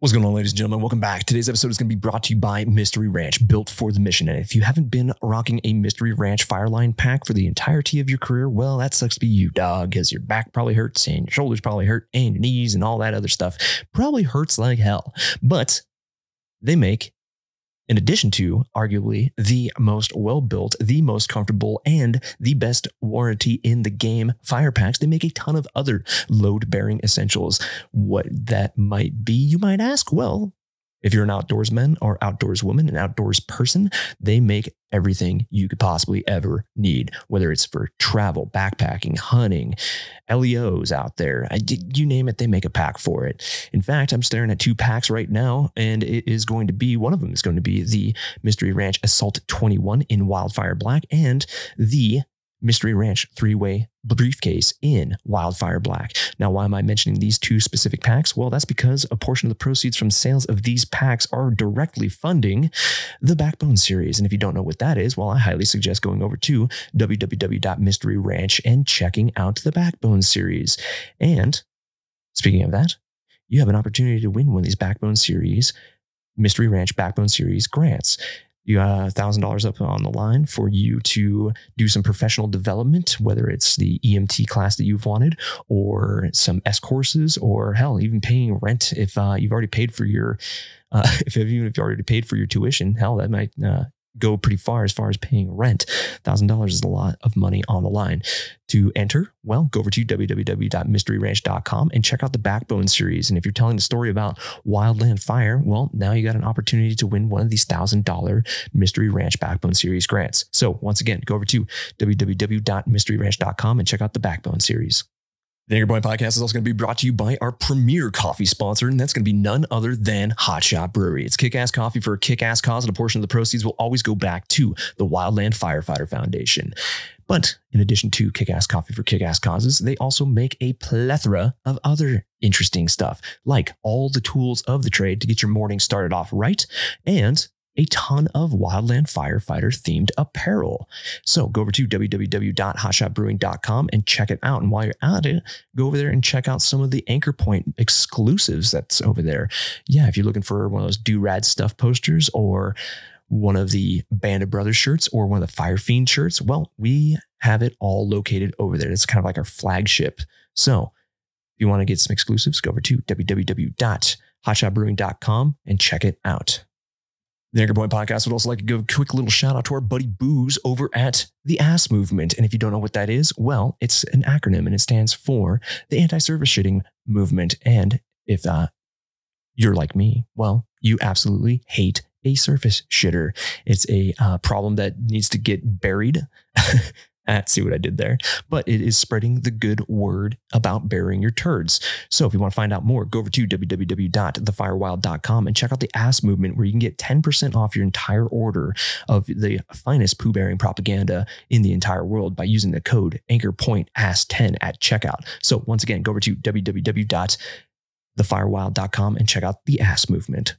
What's going on, ladies and gentlemen? Welcome back. Today's episode is going to be brought to you by Mystery Ranch, built for the mission. And if you haven't been rocking a Mystery Ranch Fireline pack for the entirety of your career, well, that sucks to be you, dog, because your back probably hurts and your shoulders probably hurt and your knees and all that other stuff probably hurts like hell. But they make in addition to arguably the most well built, the most comfortable, and the best warranty in the game fire packs, they make a ton of other load bearing essentials. What that might be, you might ask? Well, if you're an outdoors man or outdoors woman, an outdoors person, they make everything you could possibly ever need, whether it's for travel, backpacking, hunting, LEOs out there. I, you name it, they make a pack for it. In fact, I'm staring at two packs right now, and it is going to be one of them is going to be the Mystery Ranch Assault 21 in Wildfire Black and the Mystery Ranch three way briefcase in Wildfire Black. Now, why am I mentioning these two specific packs? Well, that's because a portion of the proceeds from sales of these packs are directly funding the Backbone series. And if you don't know what that is, well, I highly suggest going over to www.mysteryranch and checking out the Backbone series. And speaking of that, you have an opportunity to win one of these Backbone series Mystery Ranch Backbone Series grants you a thousand dollars up on the line for you to do some professional development, whether it's the EMT class that you've wanted, or some S courses, or hell, even paying rent if uh, you've already paid for your, uh, if even if you already paid for your tuition. Hell, that might uh, go pretty far as far as paying rent. $1,000 is a lot of money on the line. To enter, well, go over to www.mysteryranch.com and check out the Backbone series. And if you're telling the story about Wildland Fire, well, now you got an opportunity to win one of these $1,000 Mystery Ranch Backbone series grants. So once again, go over to www.mysteryranch.com and check out the Backbone series. The Anchor Point Podcast is also going to be brought to you by our premier coffee sponsor, and that's going to be none other than Hot Shot Brewery. It's kick ass coffee for a kick ass cause, and a portion of the proceeds will always go back to the Wildland Firefighter Foundation. But in addition to kick ass coffee for kick ass causes, they also make a plethora of other interesting stuff, like all the tools of the trade to get your morning started off right and a ton of wildland firefighter themed apparel. So go over to www.hotshotbrewing.com and check it out. And while you're at it, go over there and check out some of the Anchor Point exclusives that's over there. Yeah, if you're looking for one of those do rad stuff posters or one of the Band of Brothers shirts or one of the Fire Fiend shirts, well, we have it all located over there. It's kind of like our flagship. So if you want to get some exclusives, go over to www.hotshotbrewing.com and check it out. The Anchor Point Podcast would also like to give a quick little shout out to our buddy Booze over at the ASS Movement. And if you don't know what that is, well, it's an acronym and it stands for the Anti Surface Shitting Movement. And if uh, you're like me, well, you absolutely hate a surface shitter. It's a uh, problem that needs to get buried see what I did there. But it is spreading the good word about burying your turds. So if you want to find out more, go over to www.thefirewild.com and check out the ass movement where you can get 10% off your entire order of the finest poo bearing propaganda in the entire world by using the code anchorpointass10 at checkout. So once again, go over to www.thefirewild.com and check out the ass movement.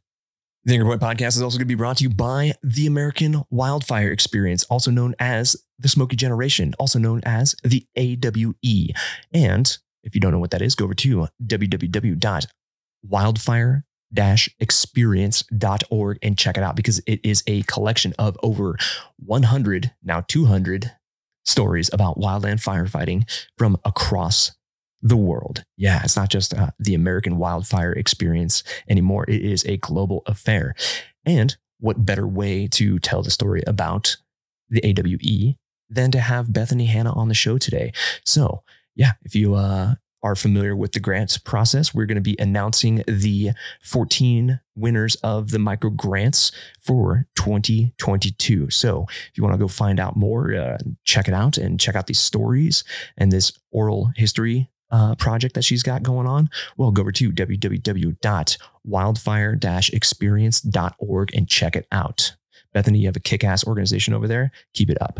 The Anchor Point Podcast is also going to be brought to you by the American Wildfire Experience, also known as the Smokey Generation, also known as the AWE. And if you don't know what that is, go over to www.wildfire experience.org and check it out because it is a collection of over 100, now 200 stories about wildland firefighting from across the world. Yeah, it's not just uh, the American wildfire experience anymore. It is a global affair. And what better way to tell the story about the AWE than to have Bethany Hannah on the show today? So, yeah, if you uh, are familiar with the grants process, we're going to be announcing the 14 winners of the micro grants for 2022. So if you want to go find out more, uh, check it out and check out these stories and this oral history uh, project that she's got going on, well, go over to www.wildfire experience.org and check it out. Bethany, you have a kick ass organization over there. Keep it up.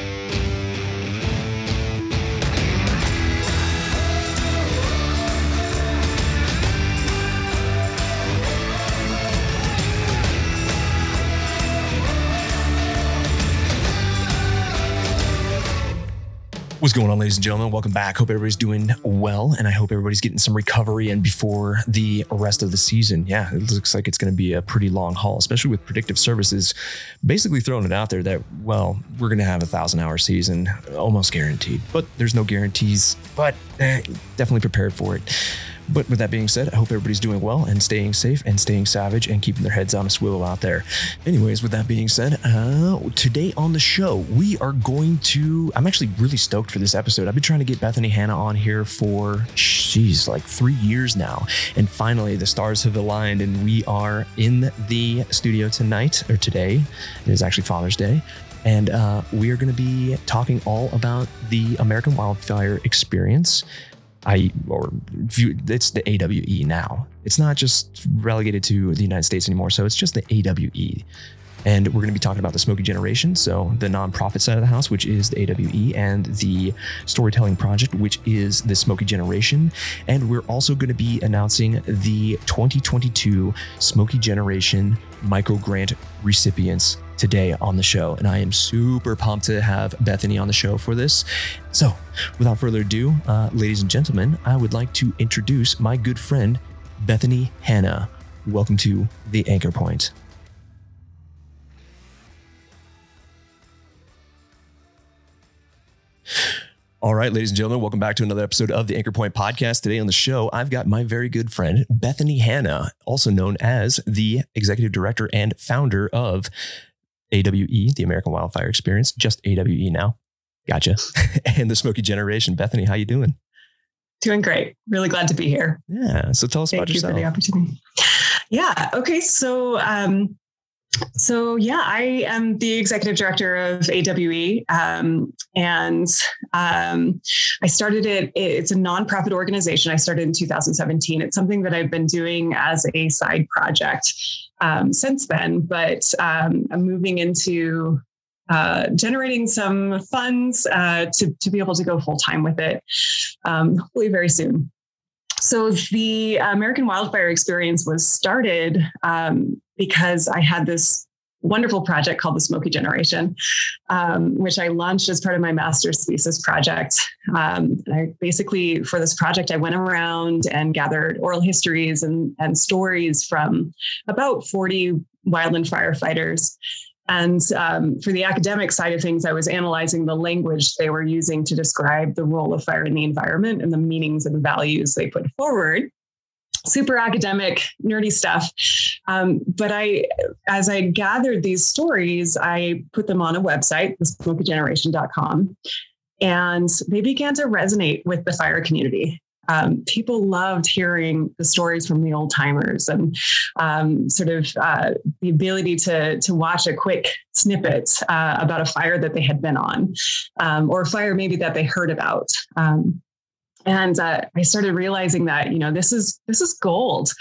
What's going on, ladies and gentlemen? Welcome back. Hope everybody's doing well, and I hope everybody's getting some recovery and before the rest of the season. Yeah, it looks like it's going to be a pretty long haul, especially with predictive services basically throwing it out there that, well, we're going to have a thousand hour season, almost guaranteed. But there's no guarantees, but eh, definitely prepared for it. But with that being said, I hope everybody's doing well and staying safe and staying savage and keeping their heads on a swivel out there. Anyways, with that being said, uh, today on the show, we are going to. I'm actually really stoked for this episode. I've been trying to get Bethany Hannah on here for, she's like three years now. And finally, the stars have aligned and we are in the studio tonight or today. It is actually Father's Day and uh, we are going to be talking all about the American wildfire experience. I or it's the AWE now. It's not just relegated to the United States anymore. So it's just the AWE. And we're going to be talking about the Smokey Generation, so the nonprofit side of the house, which is the AWE, and the Storytelling Project, which is the Smokey Generation. And we're also going to be announcing the 2022 Smokey Generation Micro Grant recipients today on the show. And I am super pumped to have Bethany on the show for this. So, without further ado, uh, ladies and gentlemen, I would like to introduce my good friend, Bethany Hannah. Welcome to the Anchor Point. All right, ladies and gentlemen, welcome back to another episode of the Anchor Point Podcast. Today on the show, I've got my very good friend, Bethany Hannah, also known as the executive director and founder of AWE, the American Wildfire Experience, just AWE now. Gotcha. and the Smokey Generation. Bethany, how you doing? Doing great. Really glad to be here. Yeah. So tell us Thank about yourself. Thank you for the opportunity. Yeah. Okay. So um, so yeah, I am the executive director of AWE, um, and um, I started it. It's a nonprofit organization. I started in 2017. It's something that I've been doing as a side project um, since then, but um, I'm moving into uh, generating some funds uh, to to be able to go full time with it, um, hopefully very soon. So the American wildfire experience was started um, because I had this wonderful project called the Smokey Generation, um, which I launched as part of my master's thesis project. Um, I basically, for this project, I went around and gathered oral histories and, and stories from about 40 wildland firefighters. And um, for the academic side of things, I was analyzing the language they were using to describe the role of fire in the environment and the meanings and values they put forward super academic, nerdy stuff. Um, but I, as I gathered these stories, I put them on a website, thesmokeygeneration.com, and they began to resonate with the fire community. Um, people loved hearing the stories from the old timers and um, sort of uh, the ability to to watch a quick snippet uh, about a fire that they had been on, um, or a fire maybe that they heard about. And uh, I started realizing that you know this is this is gold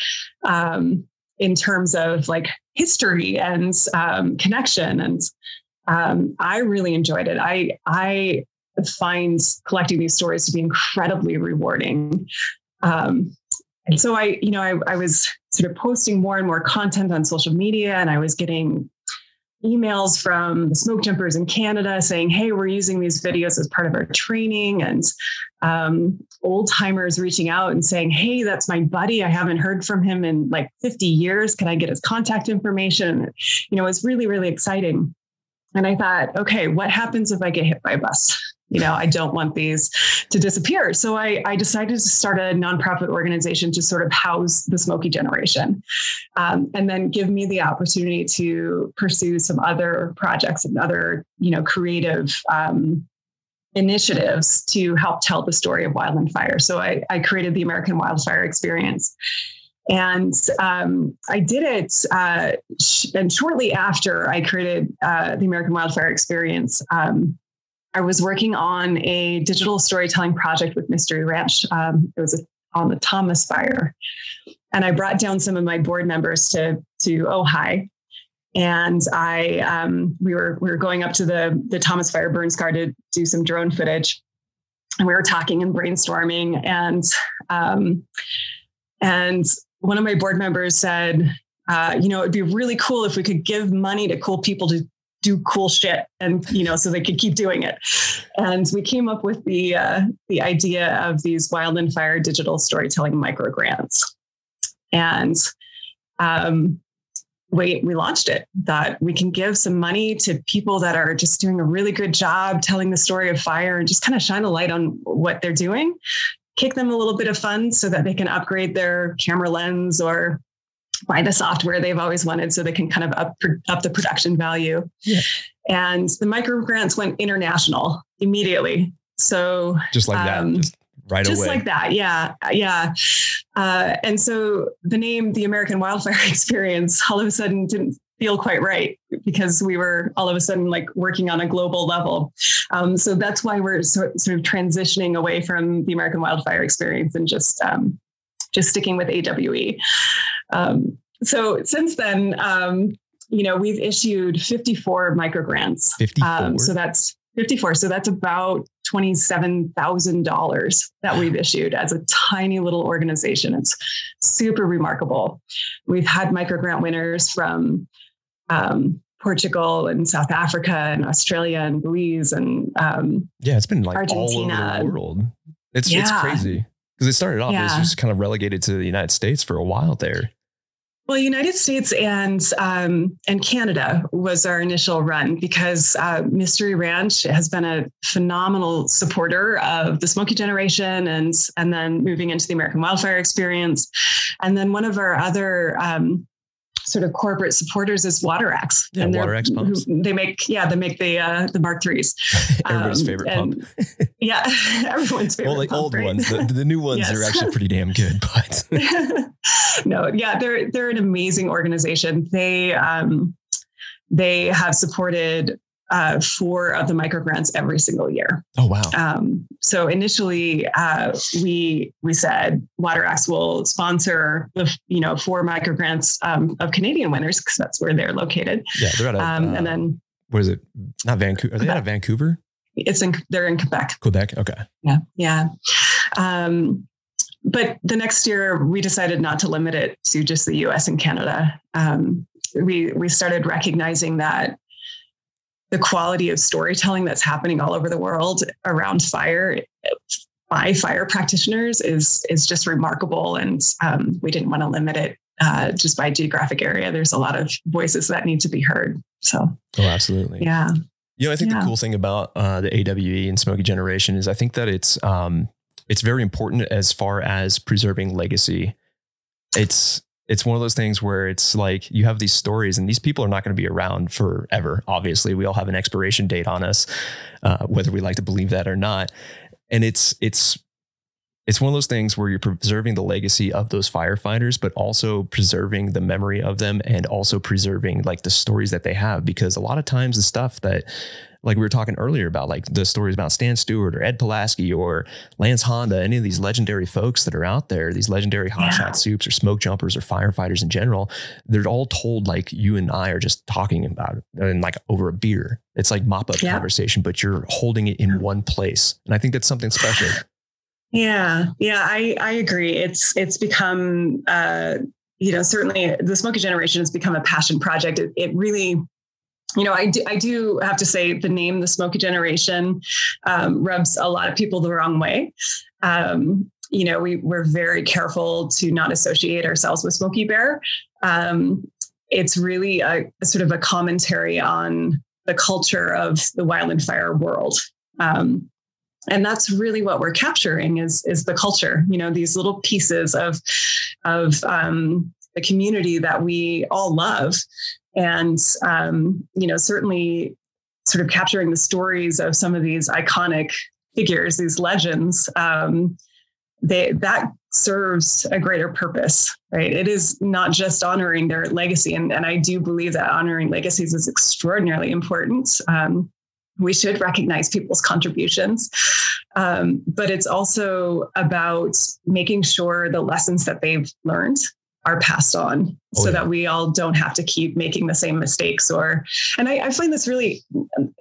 um, in terms of like history and um, connection, and um, I really enjoyed it. I I find collecting these stories to be incredibly rewarding. Um, and so I, you know, I, I was sort of posting more and more content on social media, and I was getting emails from the smoke jumpers in Canada saying, "Hey, we're using these videos as part of our training," and um, old timers reaching out and saying, "Hey, that's my buddy. I haven't heard from him in like 50 years. Can I get his contact information?" You know, it's really, really exciting. And I thought, okay, what happens if I get hit by a bus? You know, I don't want these to disappear. So I, I decided to start a nonprofit organization to sort of house the smokey generation um, and then give me the opportunity to pursue some other projects and other, you know, creative um, initiatives to help tell the story of wildland fire. So I, I created the American Wildfire Experience. And um, I did it. Uh, sh- and shortly after I created uh, the American Wildfire Experience, um, I was working on a digital storytelling project with Mystery Ranch. Um, it was on the Thomas Fire. And I brought down some of my board members to, to Ojai. And I, um, we were we were going up to the the Thomas Fire burn scar to do some drone footage, and we were talking and brainstorming. And um, and one of my board members said, uh, you know, it'd be really cool if we could give money to cool people to do cool shit and you know so they could keep doing it. And we came up with the uh, the idea of these wildland fire digital storytelling micro grants. And um, we we launched it that we can give some money to people that are just doing a really good job telling the story of fire and just kind of shine a light on what they're doing kick them a little bit of funds so that they can upgrade their camera lens or buy the software they've always wanted so they can kind of up, up the production value. Yeah. And the micro grants went international immediately. So just like um, that, just right just away. like that. Yeah. Yeah. Uh, and so the name, the American Wildfire Experience, all of a sudden didn't feel quite right because we were all of a sudden like working on a global level. Um, so that's why we're sort, sort of transitioning away from the American Wildfire Experience and just um, just sticking with AWE. Um, so since then, um, you know, we've issued 54 micro grants. 54. Um, so that's 54. So that's about $27,000 that we've issued as a tiny little organization. It's super remarkable. We've had micro grant winners from um, Portugal and South Africa and Australia and Belize and um, yeah, it's been like Argentina. all over the world. It's yeah. it's crazy because it started off yeah. as just kind of relegated to the United States for a while there. Well, United States and um, and Canada was our initial run because uh, Mystery Ranch has been a phenomenal supporter of the Smokey Generation and and then moving into the American Wildfire Experience, and then one of our other um, sort of corporate supporters is Waterax. Yeah, and Waterax pumps. They make yeah, they make the uh, the Mark threes. Everybody's um, favorite pump. yeah, everyone's favorite. Well, like pump, old right? ones. The, the, new ones yes. are actually pretty damn good, but no, yeah, they're they're an amazing organization. They um, they have supported uh, four of the micro grants every single year. Oh wow! Um, so initially, uh, we we said Waterax will sponsor the you know four micro grants um, of Canadian winners because that's where they're located. Yeah, they're out of. Um, uh, and then what is it? Not Vancouver. Are they out of Vancouver? It's in. They're in Quebec. Quebec. Okay. Yeah. Yeah. Um, but the next year, we decided not to limit it to just the U.S. and Canada. Um, we we started recognizing that the quality of storytelling that's happening all over the world around fire by fire practitioners is is just remarkable, and um, we didn't want to limit it uh, just by geographic area. There's a lot of voices that need to be heard. So, oh, absolutely, yeah. You know, I think yeah. the cool thing about uh, the AWE and Smokey Generation is I think that it's um, it's very important as far as preserving legacy. It's it's one of those things where it's like you have these stories and these people are not going to be around forever. Obviously, we all have an expiration date on us, uh, whether we like to believe that or not. And it's it's it's one of those things where you're preserving the legacy of those firefighters, but also preserving the memory of them and also preserving like the stories that they have. Because a lot of times the stuff that like we were talking earlier about like the stories about Stan Stewart or Ed Pulaski or Lance Honda, any of these legendary folks that are out there, these legendary hotshot yeah. soups or smoke jumpers or firefighters in general, they're all told like you and I are just talking about it and like over a beer. It's like mop up yeah. conversation, but you're holding it in one place. And I think that's something special. Yeah, yeah, I I agree. It's it's become uh, you know certainly the Smokey Generation has become a passion project. It, it really you know, I do, I do have to say the name, the Smokey Generation, um, rubs a lot of people the wrong way. Um, you know, we, we're very careful to not associate ourselves with Smokey Bear. Um, it's really a, a, sort of a commentary on the culture of the wildland fire world. Um, and that's really what we're capturing is, is the culture, you know, these little pieces of, of um, the community that we all love and um, you know certainly sort of capturing the stories of some of these iconic figures these legends um, they that serves a greater purpose, right? It is not just honoring their legacy. And, and I do believe that honoring legacies is extraordinarily important. Um, we should recognize people's contributions. Um, but it's also about making sure the lessons that they've learned are passed on oh, so yeah. that we all don't have to keep making the same mistakes or and i, I find this really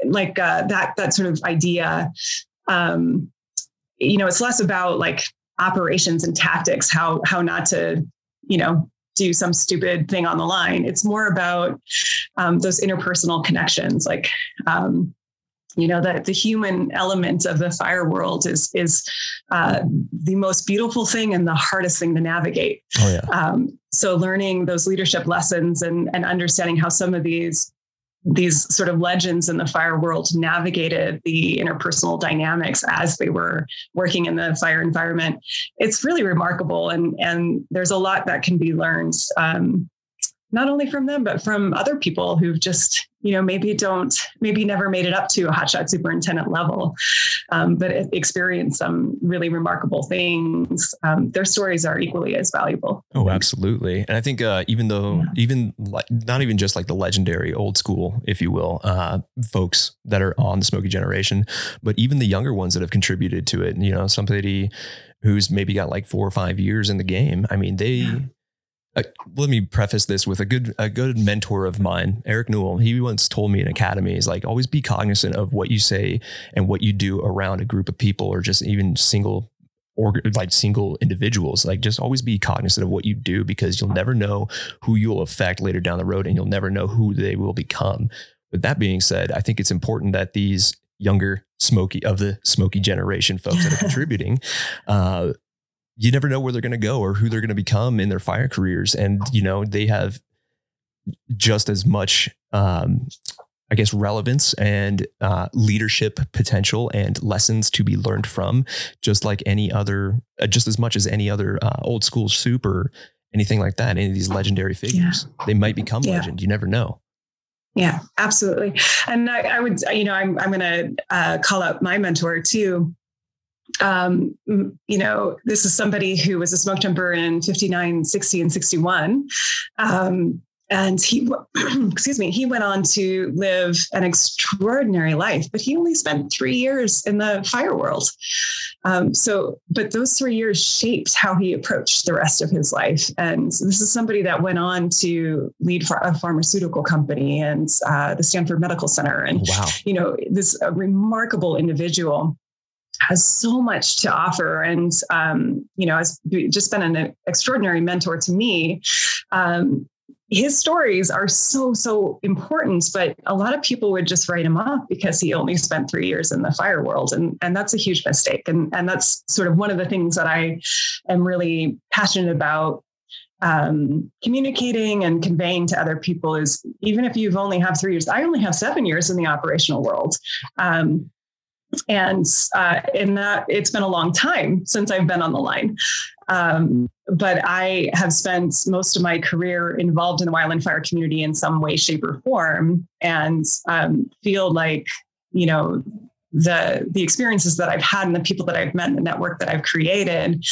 like uh, that that sort of idea um, you know it's less about like operations and tactics how how not to you know do some stupid thing on the line it's more about um, those interpersonal connections like um, you know that the human element of the fire world is is uh, the most beautiful thing and the hardest thing to navigate oh, yeah. Um, so learning those leadership lessons and and understanding how some of these these sort of legends in the fire world navigated the interpersonal dynamics as they were working in the fire environment it's really remarkable and and there's a lot that can be learned um, not only from them but from other people who've just you know maybe don't maybe never made it up to a hotshot superintendent level um, but experience some really remarkable things. Um, their stories are equally as valuable. Oh absolutely. And i think uh, even though yeah. even like not even just like the legendary old school if you will uh, folks that are on the smokey generation but even the younger ones that have contributed to it. You know somebody who's maybe got like four or five years in the game. I mean they yeah uh, let me preface this with a good a good mentor of mine, Eric Newell. He once told me in academy, is like always be cognizant of what you say and what you do around a group of people or just even single or like single individuals. Like just always be cognizant of what you do because you'll never know who you'll affect later down the road and you'll never know who they will become. With that being said, I think it's important that these younger smokey of the smokey generation folks that are contributing uh, you never know where they're going to go or who they're going to become in their fire careers. And, you know, they have just as much, um, I guess, relevance and uh, leadership potential and lessons to be learned from, just like any other, uh, just as much as any other uh, old school soup or anything like that. Any of these legendary figures, yeah. they might become yeah. legend. You never know. Yeah, absolutely. And I, I would, you know, I'm, I'm going to uh, call out my mentor too um, you know, this is somebody who was a smoke jumper in 59, 60, and 61. Um, and he, excuse me, he went on to live an extraordinary life, but he only spent three years in the fire world. Um, so, but those three years shaped how he approached the rest of his life. And this is somebody that went on to lead for a pharmaceutical company and uh, the Stanford Medical Center. And, wow. you know, this remarkable individual has so much to offer. And um, you know has just been an extraordinary mentor to me um, his stories are so so important but a lot of people would just write him off because he only spent three years in the fire world. And and that's a huge mistake. And and that's sort of one of the things that i am really passionate about um, communicating and conveying to other people is even if you've only have three years i only have seven years in the operational world. Um, and uh, in that it's been a long time since I've been on the line. Um, but I have spent most of my career involved in the wildland fire community in some way, shape, or form, and um, feel like you know the the experiences that I've had and the people that I've met and the network that I've created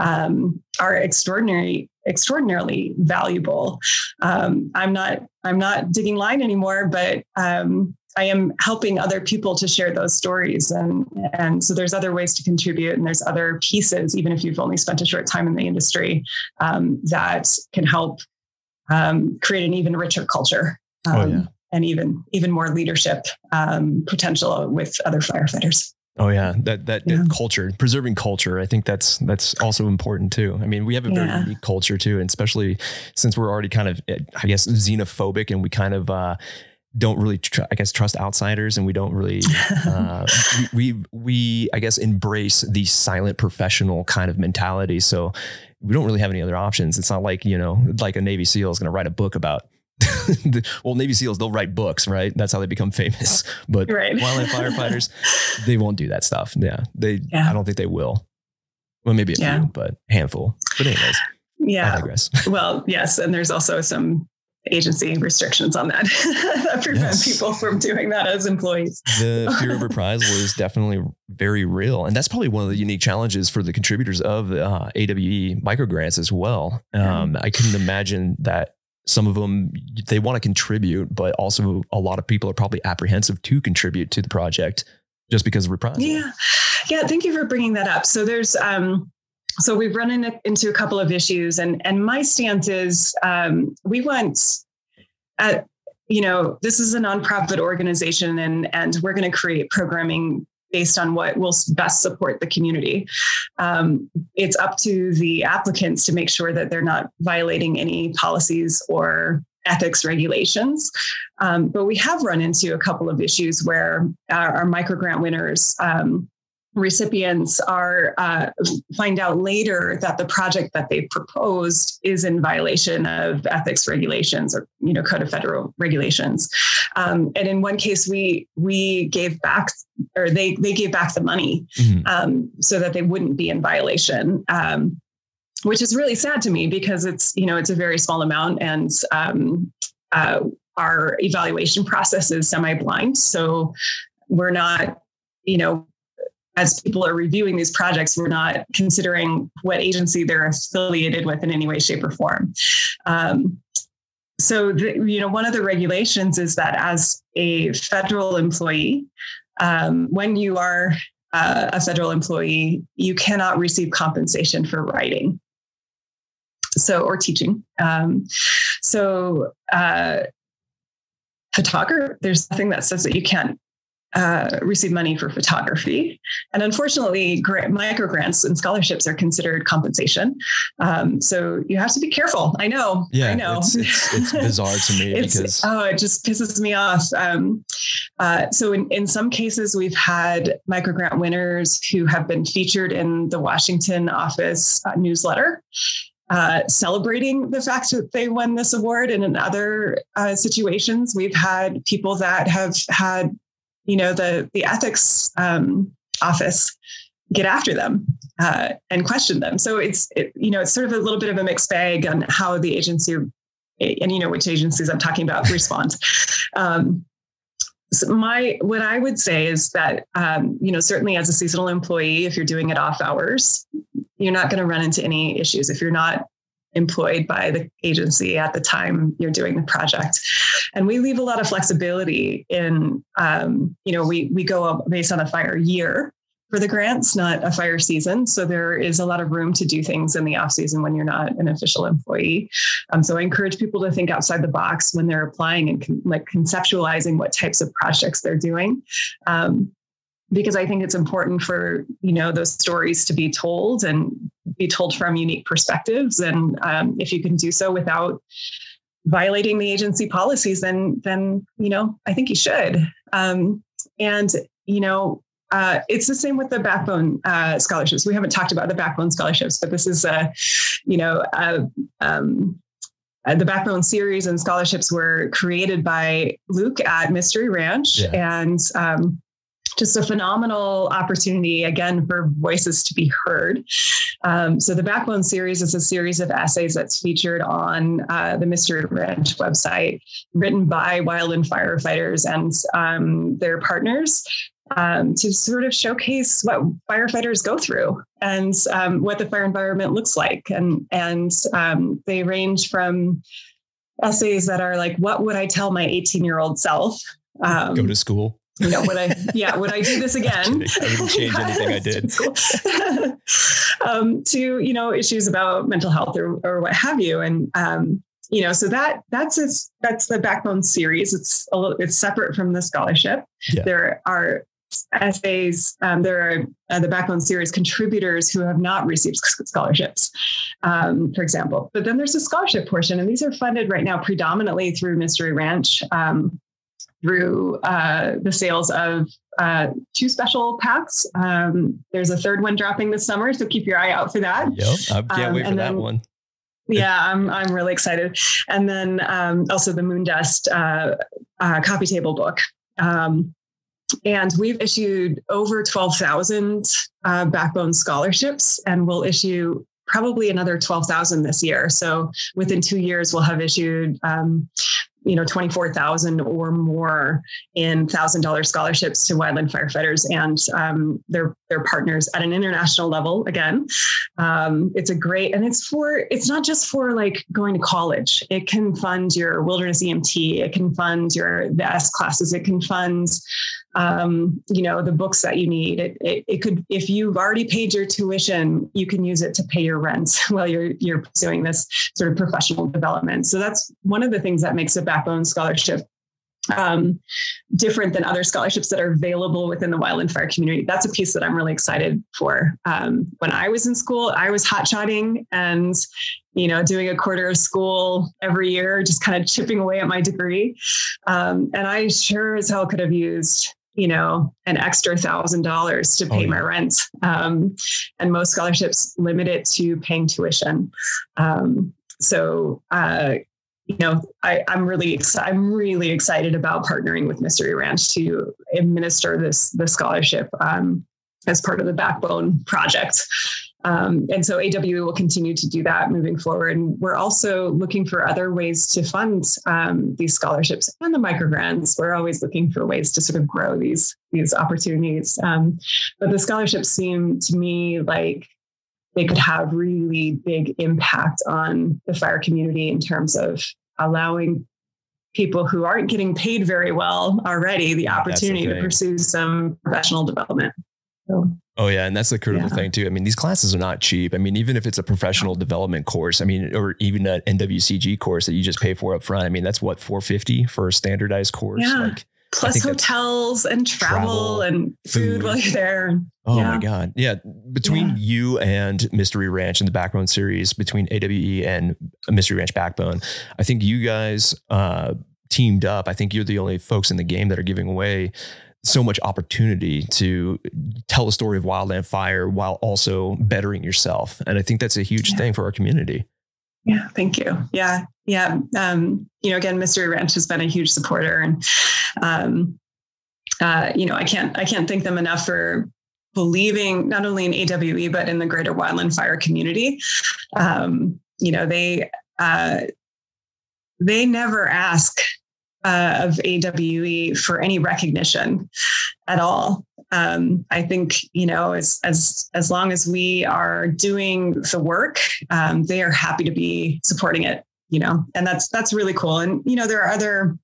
um, are extraordinary extraordinarily valuable. Um, I'm not I'm not digging line anymore, but um, I am helping other people to share those stories. And, and so there's other ways to contribute, and there's other pieces, even if you've only spent a short time in the industry, um, that can help um, create an even richer culture. Um, oh, yeah. And even even more leadership um, potential with other firefighters. Oh yeah, that that, yeah. that, culture, preserving culture. I think that's that's also important too. I mean, we have a very yeah. unique culture too, and especially since we're already kind of, I guess, xenophobic, and we kind of uh, don't really, tr- I guess, trust outsiders, and we don't really, uh, we, we, we, I guess, embrace the silent professional kind of mentality. So we don't really have any other options. It's not like you know, like a Navy SEAL is going to write a book about. well, Navy SEALs they'll write books, right? That's how they become famous. But right. wildland firefighters, they won't do that stuff. Yeah, they. Yeah. I don't think they will. Well, maybe a yeah. few, but handful. But anyways, yeah. Well, yes, and there's also some agency restrictions on that that prevent yes. people from doing that as employees. The fear of reprisal is definitely very real, and that's probably one of the unique challenges for the contributors of uh, AWE microgrants as well. Um, I couldn't imagine that some of them they want to contribute, but also a lot of people are probably apprehensive to contribute to the project just because of reprisal. Yeah, yeah. Thank you for bringing that up. So there's um, so we've run in, into a couple of issues, and and my stance is um, we want, uh, you know, this is a nonprofit organization, and and we're going to create programming based on what will best support the community. Um, it's up to the applicants to make sure that they're not violating any policies or ethics regulations. Um, but we have run into a couple of issues where our, our micro grant winners um, recipients are uh, find out later that the project that they proposed is in violation of ethics regulations or you know code of federal regulations um, and in one case we we gave back or they they gave back the money mm-hmm. um, so that they wouldn't be in violation um, which is really sad to me because it's you know it's a very small amount and um, uh, our evaluation process is semi-blind so we're not you know as people are reviewing these projects, we're not considering what agency they're affiliated with in any way, shape, or form. Um, so, the, you know, one of the regulations is that as a federal employee, um, when you are uh, a federal employee, you cannot receive compensation for writing. So, or teaching. Um, so, uh, photographer, there's nothing that says that you can't uh, receive money for photography. And unfortunately, grant, micro grants and scholarships are considered compensation. Um, so you have to be careful. I know. Yeah, I know. It's, it's, it's bizarre to me because oh, it just pisses me off. Um, uh, so in, in some cases, we've had micro grant winners who have been featured in the Washington office uh, newsletter. Uh, celebrating the fact that they won this award. And in other uh, situations, we've had people that have had you know the the ethics um, office get after them uh, and question them. So it's it, you know it's sort of a little bit of a mixed bag on how the agency and you know which agencies I'm talking about respond. Um, so my what I would say is that um, you know certainly as a seasonal employee, if you're doing it off hours, you're not going to run into any issues. If you're not employed by the agency at the time you're doing the project. And we leave a lot of flexibility in, um, you know, we, we go up based on a fire year for the grants, not a fire season. So there is a lot of room to do things in the off season when you're not an official employee. Um, so I encourage people to think outside the box when they're applying and con- like conceptualizing what types of projects they're doing. Um, because I think it's important for you know those stories to be told and be told from unique perspectives. And um, if you can do so without violating the agency policies, then then you know I think you should. Um, and you know uh, it's the same with the backbone uh, scholarships. We haven't talked about the backbone scholarships, but this is a, you know, a, um, uh, the backbone series and scholarships were created by Luke at Mystery Ranch, yeah. and um, just a phenomenal opportunity again for voices to be heard. Um, so the Backbone series is a series of essays that's featured on uh, the Mystery Ranch website, written by wildland firefighters and um, their partners. Um, to sort of showcase what firefighters go through and um, what the fire environment looks like, and and um, they range from essays that are like, "What would I tell my 18 year old self?" Um, go to school you know, would I, yeah, would I do this again? I wouldn't change anything I did. um, to, you know, issues about mental health or, or what have you. And, um, you know, so that that's its, that's the backbone series. It's a little, it's separate from the scholarship. Yeah. There are essays. Um, there are uh, the backbone series contributors who have not received scholarships, um, for example. But then there's a scholarship portion, and these are funded right now predominantly through Mystery Ranch. Um, through uh, the sales of uh, two special packs. Um, there's a third one dropping this summer, so keep your eye out for that. Yep, I can't um, wait for then, that one. Yeah, I'm I'm really excited. And then um, also the Moondust uh, uh, coffee table book. Um, and we've issued over 12,000 uh, backbone scholarships, and we'll issue probably another 12,000 this year. So within two years, we'll have issued um, you know 24,000 or more in thousand dollar scholarships to wildland firefighters and um, their their partners at an international level. Again, um, it's a great and it's for it's not just for like going to college. It can fund your wilderness EMT. It can fund your the S classes. It can fund um, you know, the books that you need. It, it, it, could, if you've already paid your tuition, you can use it to pay your rent while you're you're pursuing this sort of professional development. So that's one of the things that makes a backbone scholarship um, different than other scholarships that are available within the wildland fire community. That's a piece that I'm really excited for. Um, when I was in school, I was hotshotting and you know doing a quarter of school every year, just kind of chipping away at my degree. Um, and I sure as hell could have used you know, an extra thousand dollars to pay oh, yeah. my rent. Um, and most scholarships limit it to paying tuition. Um, so, uh, you know, I, am really I'm really excited about partnering with Mystery Ranch to administer this the scholarship um, as part of the Backbone project. Um, and so AWE will continue to do that moving forward. And we're also looking for other ways to fund um, these scholarships and the microgrants. We're always looking for ways to sort of grow these these opportunities. Um, but the scholarships seem to me like they could have really big impact on the fire community in terms of allowing people who aren't getting paid very well already the opportunity the to pursue some professional development. So. Oh yeah, and that's the critical yeah. thing too. I mean, these classes are not cheap. I mean, even if it's a professional development course, I mean, or even an NWCG course that you just pay for up front. I mean, that's what 450 for a standardized course. Yeah. Like plus hotels and travel, travel, and food, food, while you're there. Oh yeah. my God. Yeah. Between yeah. you and Mystery Ranch and the Backbone series, between AWE and Mystery Ranch Backbone, I think you guys uh, teamed up. I think you're the only folks in the game that are giving away so much opportunity to tell the story of wildland fire while also bettering yourself. And I think that's a huge yeah. thing for our community. Yeah, thank you. Yeah, yeah. Um, you know, again, Mystery Ranch has been a huge supporter, and um, uh, you know, I can't I can't thank them enough for believing not only in AWE but in the greater wildland fire community. Um, you know, they uh, they never ask uh, of AWE for any recognition at all. Um, I think you know as as as long as we are doing the work, um, they are happy to be supporting it. You know, and that's that's really cool. And you know, there are other.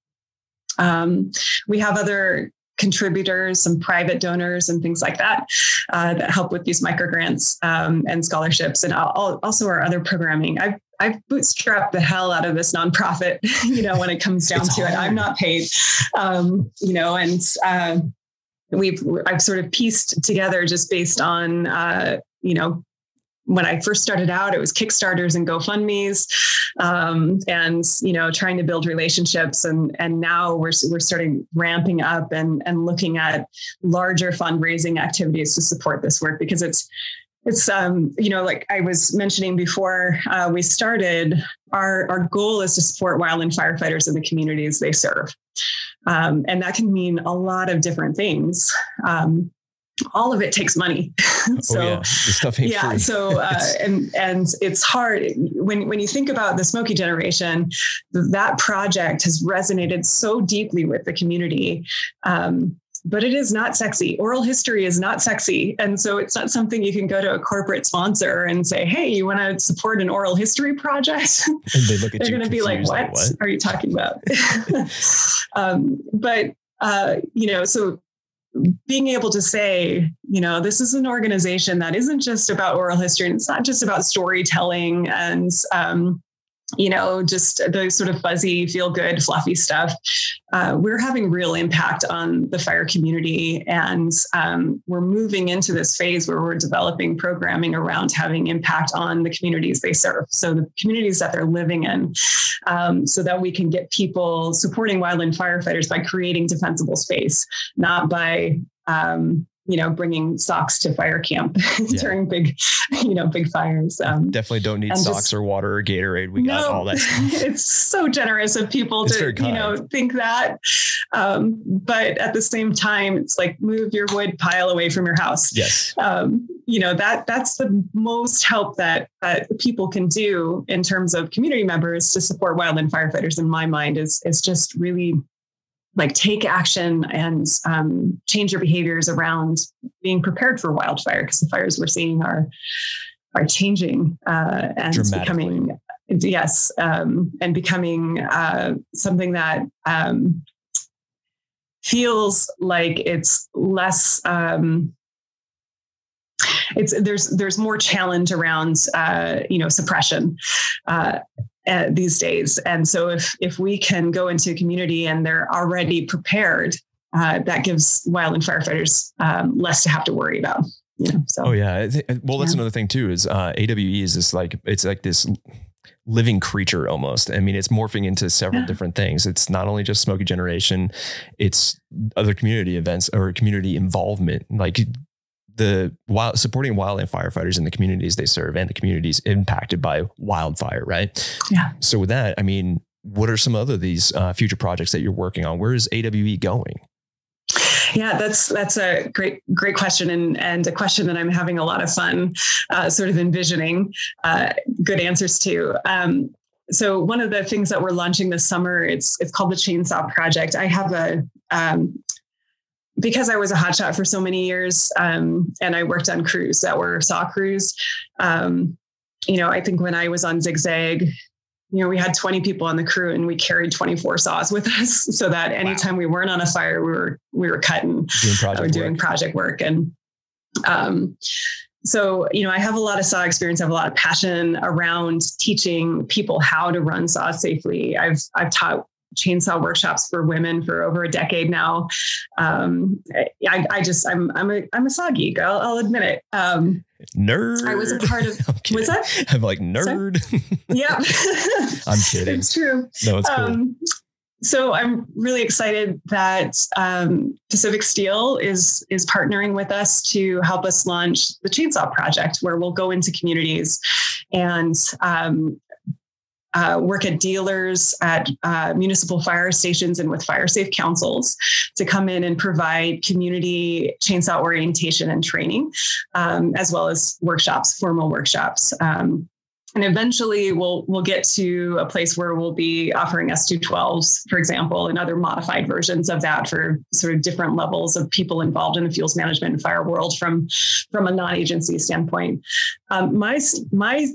Um, we have other contributors, some private donors, and things like that uh, that help with these micro grants um, and scholarships, and also our other programming. I've I've bootstrapped the hell out of this nonprofit, you know, when it comes down to hard. it. I'm not paid, um, you know, and uh, we've I've sort of pieced together just based on uh, you know when I first started out, it was Kickstarters and GoFundmes, um, and you know, trying to build relationships. And and now we're we're starting ramping up and and looking at larger fundraising activities to support this work because it's it's um, you know, like I was mentioning before uh, we started, our our goal is to support wildland firefighters in the communities they serve, um, and that can mean a lot of different things. Um, all of it takes money. so oh, yeah, stuff yeah so uh, and and it's hard when when you think about the Smokey generation, that project has resonated so deeply with the community. Um, but it is not sexy. Oral history is not sexy. And so it's not something you can go to a corporate sponsor and say, hey, you want to support an oral history project? And they look at They're going to be like, what? like, what? are you talking about? um, but, uh, you know, so being able to say, you know, this is an organization that isn't just about oral history and it's not just about storytelling and, um, you know, just the sort of fuzzy, feel good, fluffy stuff. Uh, we're having real impact on the fire community. And um, we're moving into this phase where we're developing programming around having impact on the communities they serve. So, the communities that they're living in, um, so that we can get people supporting wildland firefighters by creating defensible space, not by um, you know, bringing socks to fire camp yeah. during big, you know, big fires. Um, Definitely don't need socks just, or water or Gatorade. We no, got all that stuff. It's so generous of people it's to, you know, think that. Um, but at the same time, it's like move your wood pile away from your house. Yes. Um, you know that that's the most help that that people can do in terms of community members to support wildland firefighters. In my mind, is is just really like take action and um, change your behaviors around being prepared for wildfire because the fires we're seeing are are changing uh, and becoming yes um, and becoming uh, something that um, feels like it's less um, it's there's there's more challenge around uh, you know suppression uh, uh, these days. And so if if we can go into a community and they're already prepared, uh, that gives wildland firefighters um, less to have to worry about. You know, so. Oh yeah. Well, that's yeah. another thing too. Is uh, AWE is this like it's like this living creature almost. I mean, it's morphing into several yeah. different things. It's not only just smokey generation, it's other community events or community involvement. Like the wild supporting wildland firefighters in the communities they serve and the communities impacted by wildfire, right? Yeah. So with that, I mean, what are some other these uh, future projects that you're working on? Where is AWE going? Yeah, that's that's a great great question and and a question that I'm having a lot of fun, uh, sort of envisioning uh, good answers to. Um, so one of the things that we're launching this summer it's it's called the Chainsaw Project. I have a um, because I was a hotshot for so many years, um, and I worked on crews that were saw crews. Um, you know, I think when I was on Zigzag, you know, we had 20 people on the crew and we carried 24 saws with us so that anytime wow. we weren't on a fire, we were, we were cutting, doing project, uh, doing project work. And, um, so, you know, I have a lot of saw experience. I have a lot of passion around teaching people how to run saw safely. I've, I've taught chainsaw workshops for women for over a decade now. Um, I, I, just I'm I'm a I'm a saw geek. I'll, I'll admit it. Um, nerd. I was a part of. was that? I'm like nerd. yeah. I'm kidding. It's true. No, it's cool. Um, so I'm really excited that um, Pacific Steel is is partnering with us to help us launch the Chainsaw Project, where we'll go into communities and um, uh, work at dealers, at uh, municipal fire stations, and with fire safe councils to come in and provide community chainsaw orientation and training, um, as well as workshops, formal workshops. Um, and eventually we'll we'll get to a place where we'll be offering S212s, for example, and other modified versions of that for sort of different levels of people involved in the fuels management and fire world from from a non-agency standpoint. Um, my my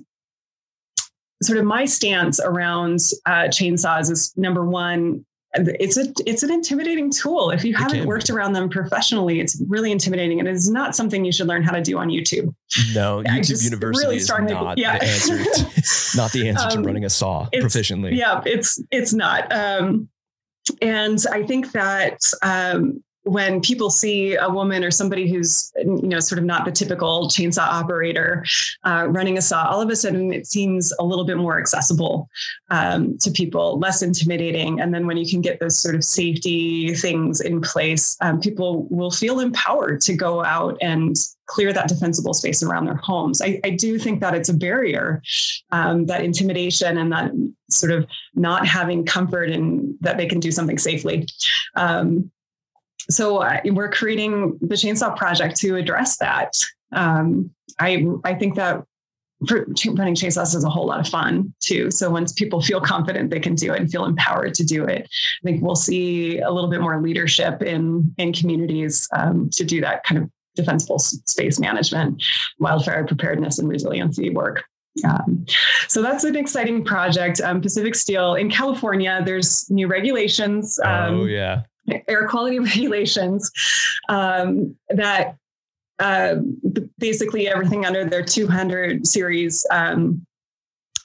sort of my stance around uh, chainsaws is number one it's a it's an intimidating tool. If you haven't worked around them professionally it's really intimidating and it's not something you should learn how to do on youtube. No youtube university really is not yeah. the answer to, not the answer um, to running a saw proficiently. Yeah it's it's not. Um, and i think that um, when people see a woman or somebody who's you know sort of not the typical chainsaw operator uh, running a saw all of a sudden it seems a little bit more accessible um, to people less intimidating. And then when you can get those sort of safety things in place um, people will feel empowered to go out and clear that defensible space around their homes. I, I do think that it's a barrier um, that intimidation and that sort of not having comfort in that they can do something safely. Um, so uh, we're creating the chainsaw project to address that um, i i think that running chainsaws is a whole lot of fun too so once people feel confident they can do it and feel empowered to do it i think we'll see a little bit more leadership in in communities um, to do that kind of defensible space management wildfire preparedness and resiliency work um, so that's an exciting project. Um, Pacific Steel in California, there's new regulations. Um, oh yeah, air quality regulations um, that uh, basically everything under their 200 series um,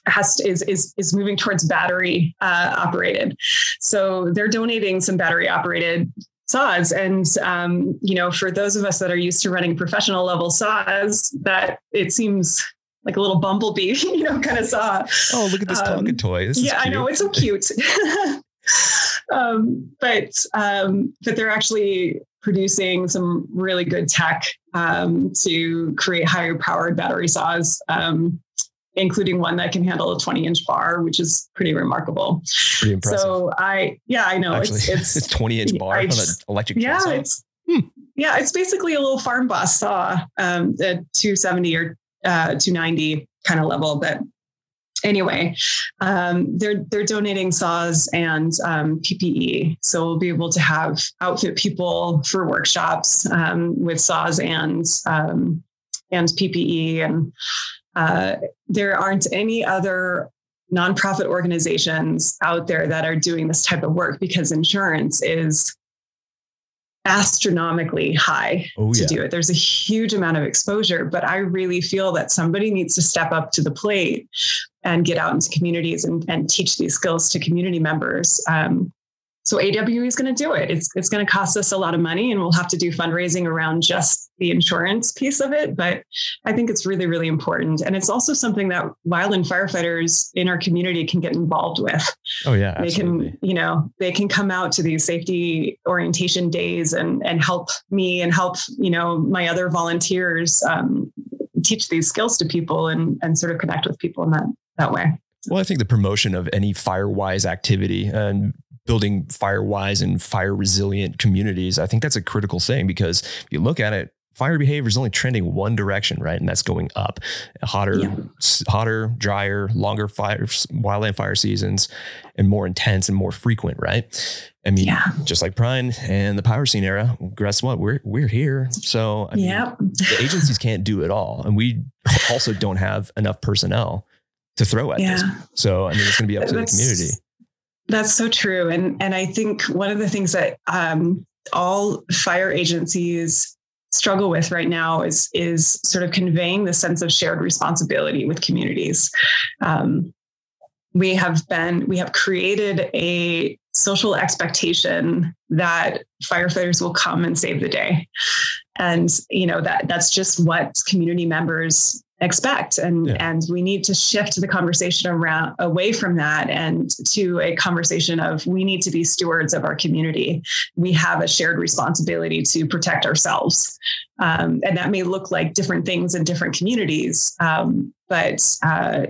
has to, is is is moving towards battery uh, operated. So they're donating some battery operated saws, and um, you know, for those of us that are used to running professional level saws, that it seems like a little bumblebee, you know, kind of saw. Oh, look at this talking um, toy! This yeah, I know it's so cute. um, but um, but they're actually producing some really good tech um, to create higher powered battery saws. Um, including one that can handle a 20 inch bar, which is pretty remarkable. Pretty impressive. So I, yeah, I know Actually, it's, it's, it's 20 inch bar I on an electric yeah, chainsaw. it's, Hmm. yeah, it's basically a little farm boss saw, um, at 270 or, uh, 290 kind of level. But anyway, um, they're, they're donating saws and, um, PPE. So we'll be able to have outfit people for workshops, um, with saws and, um, and PPE and, uh, there aren't any other nonprofit organizations out there that are doing this type of work because insurance is astronomically high Oh, to yeah. do it. There's a huge amount of exposure, but I really feel that somebody needs to step up to the plate and get out into communities and, and teach these skills to community members. Um, so AWE is going to do it. It's it's going to cost us a lot of money, and we'll have to do fundraising around just the insurance piece of it. But I think it's really really important, and it's also something that wildland firefighters in our community can get involved with Oh, yeah. they Absolutely. can you know they can come out to these safety orientation days and and help me and help you know my other volunteers um, teach these skills to people and and sort of connect with people in that that way Well, I think the promotion of any firewise activity and building firewise and fire resilient communities, I think that's a critical thing because if you look at it, fire behavior is only trending one direction, right? And that's going up. Hotter, Yeah. hotter, drier, longer fire, wildland fire seasons, and more intense and more frequent, right? I mean, yeah just like Pyne and the Pyrocene era, guess what? We're we're here. So I mean, yeah the agencies can't do it all, and we also don't have enough personnel to throw at this. yeah So I mean, it's going to be up to the community. That's so true. And and I think one of the things that um, all fire agencies struggle with right now is is sort of conveying the sense of shared responsibility with communities. Um, we have been we have created a social expectation that firefighters will come and save the day and you know that that's just what community members expect. And Yeah. and we need to shift the conversation around away from that and to a conversation of we need to be stewards of our community. We have a shared responsibility to protect ourselves. Um, and that may look like different things in different communities um, but uh,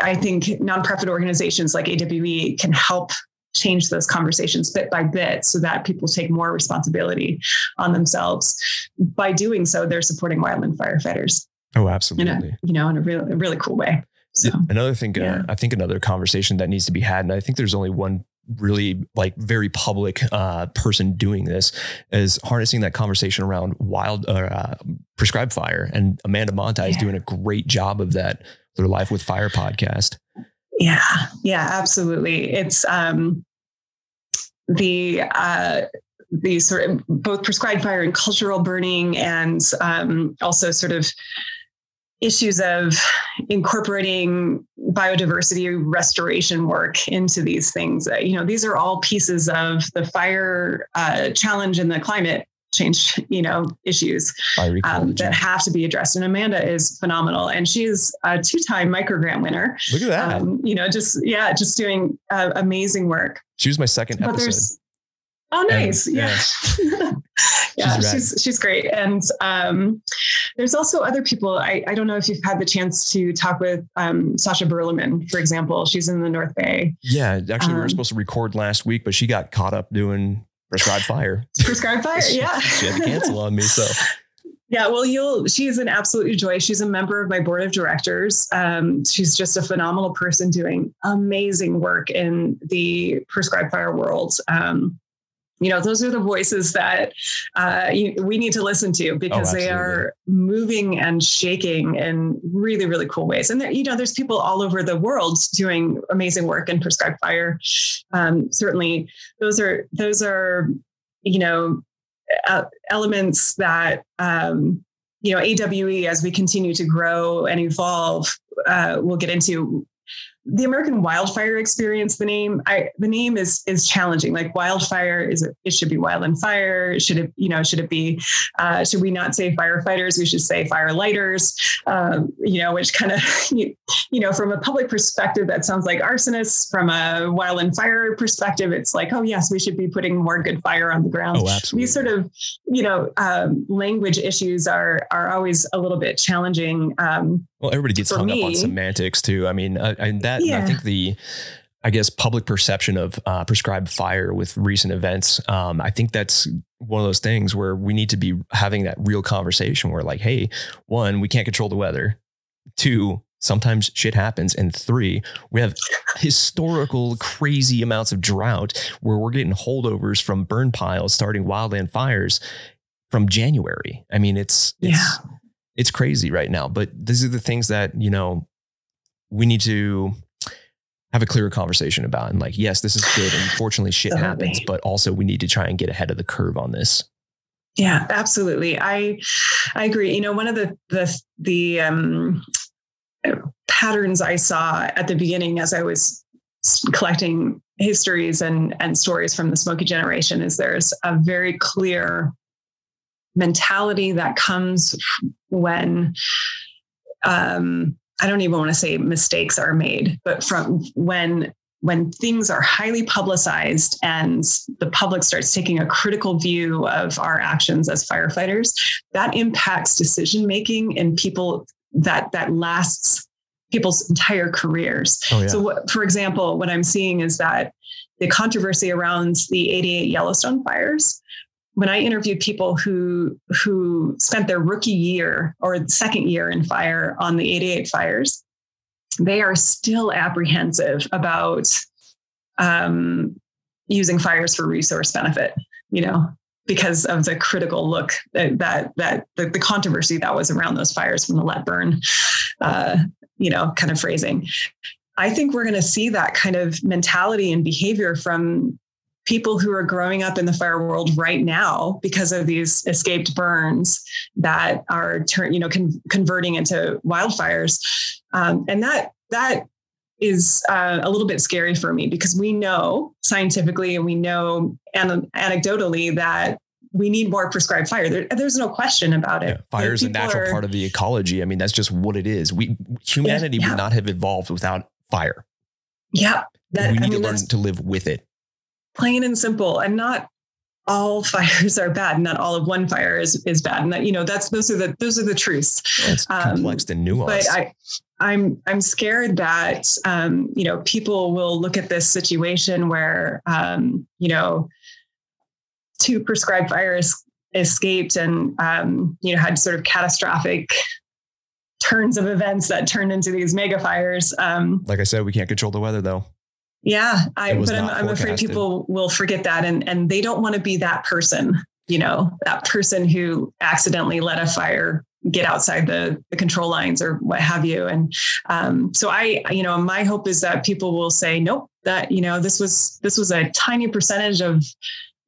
i think nonprofit organizations like awe can help change those conversations bit by bit so that people take more responsibility on themselves. By doing so they're supporting wildland firefighters Oh, in a absolutely. you know in a really really cool way so Another thing, uh, yeah. I think another conversation that needs to be had, and I think there's only one really like very public uh, person doing this is harnessing that conversation around wild uh, prescribed fire. And Amanda Monti is doing a great job of that. Their Life with Fire podcast. Yeah, yeah, absolutely. It's um the uh the sort of both prescribed fire and cultural burning and um also sort of issues of incorporating biodiversity restoration work into these things. Uh, you know, these are all pieces of the fire uh, challenge and the climate change, you know, issues um, that have to be addressed. And Amanda is phenomenal, and she's a two-time microgrant winner Look at that. um, you know, just yeah, just doing uh, amazing work. she was my second But episode. oh nice, And, yeah, yeah, She's she's she's, great. And um, there's also other people. I I don't know if you've had the chance to talk with um, Sasha Berleman, for example. She's in the North Bay. Yeah, actually, we were Um, supposed to record last week, but she got caught up doing prescribed fire. Prescribed fire, She- yeah. she had to cancel on me. So Yeah, well, you'll. She's an absolute joy. She's a member of my board of directors. Um, she's just a phenomenal person doing amazing work in the prescribed fire world. Um, you know, those are the voices that uh, you, we need to listen to because they are moving and shaking in really, really cool ways. And there, you know, there's people all over the world doing amazing work in prescribed fire. Um, certainly, those are those are you know uh, elements that um, you know AWE as we continue to grow and evolve uh, we'll get into the American Wildfire Experience, the name, I the name is is challenging. Like wildfire is it, it should be wild and fire. Should it, you know, should it be? Uh, should we not say firefighters? We should say firelighters. Um, you know, which kind of you, you know, from a public perspective, that sounds like arsonists. From a wild and fire perspective, it's like, oh yes, we should be putting more good fire on the ground. Oh, absolutely. These sort of, you know, um, language issues are are always a little bit challenging. Um, well, everybody gets hung me, up on semantics too. I mean, uh, and that yeah. I think the I guess public perception of uh, prescribed fire with recent events. Um, I think that's one of those things where we need to be having that real conversation where, like, hey, one, we can't control the weather. Two, sometimes shit happens. And three, we have historical crazy amounts of drought where we're getting holdovers from burn piles starting wildland fires from January. I mean, it's, it's, yeah. it's crazy right now, but these are the things that, you know, we need to have a clearer conversation about. And like, yes, this is good. And fortunately shit happens, but also we need to try and get ahead of the curve on this. Yeah, absolutely. I I agree. You know, one of the the the um patterns I saw at the beginning as I was collecting histories and, and stories from the Smokey generation is there's a very clear mentality that comes when um, I don't even want to say mistakes are made, but from when when things are highly publicized and the public starts taking a critical view of our actions as firefighters, that impacts decision making and people that that lasts people's entire careers. Oh, yeah. So, what, for example, what I'm seeing is that the controversy around the 88 Yellowstone fires. When I interviewed people who who spent their rookie year or second year in fire on the 88 fires, they are still apprehensive about um, using fires for resource benefit. You know, because of the critical look that that, that the, the, controversy that was around those fires from the let burn, uh, you know, kind of phrasing. I think we're going to see that kind of mentality and behavior from people who are growing up in the fire world right now because of these escaped burns that are turn, you know, con- converting into wildfires, um, and that that is uh, a little bit scary for me because we know scientifically and we know an- anecdotally that we need more prescribed fire. There, there's no question about it. Yeah, fire is a natural are, part of the ecology. I mean, that's just what it is. We humanity yeah. would not have evolved without fire. Yeah, that, we need I mean, to learn to live with it. Plain and simple. And not all fires are bad. Not all of one fire is is bad. And that you know that's those are the those are the truths. Well, it's um, complex and nuanced. But I I'm I'm scared that um, you know people will look at this situation where um, you know two prescribed fires escaped and um, you know had sort of catastrophic turns of events that turned into these mega fires. Um, like I said, we can't control the weather though. Yeah, I, but I'm, I'm afraid people will forget that, and and they don't want to be that person. You know, that person who accidentally let a fire get outside the, the control lines or what have you. And um, so I, you know, my hope is that people will say, nope, that, you know, this was, this was a tiny percentage of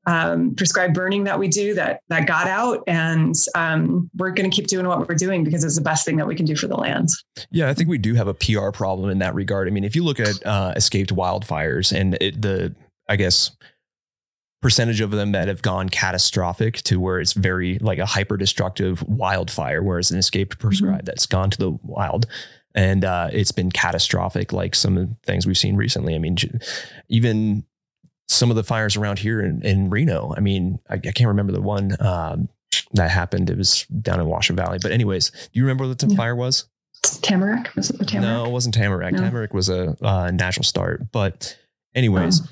um, prescribed burning that we do that, that got out. And um, we're going to keep doing what we're doing because it's the best thing that we can do for the land. Yeah. I think we do have a PR problem in that regard. I mean, if you look at uh, escaped wildfires and it, the, I guess, percentage of them that have gone catastrophic to where it's very like a hyper destructive wildfire, whereas an escaped prescribed mm-hmm. that's gone to the wild. And uh, it's been catastrophic, like some of the things we've seen recently. I mean, even some of the fires around here in, in Reno. I mean, I, I can't remember the one um, that happened. It was down in Washoe Valley. But anyways, do you remember what the yeah. fire was? Tamarack? Was it the Tamarack? No, it wasn't Tamarack. No. Tamarack was a uh, natural start. But anyways,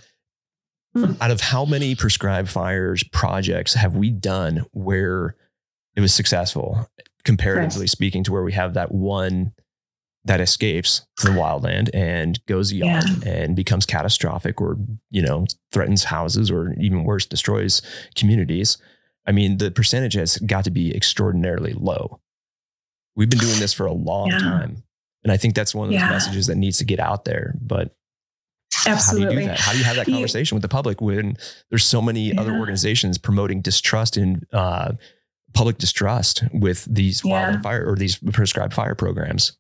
Hmm. Out of how many prescribed fires projects have we done where it was successful, comparatively right. speaking, to where we have that one that escapes the wildland and goes beyond yeah. and becomes catastrophic or, you know, threatens houses or even worse, destroys communities. I mean, the percentage has got to be extraordinarily low. We've been doing this for a long yeah. time. And I think that's one of those yeah. messages that needs to get out there. But Absolutely. How do you do that? How do you have that conversation with the public when there's so many other organizations promoting distrust and uh, public distrust with these wildland or these prescribed fire programs?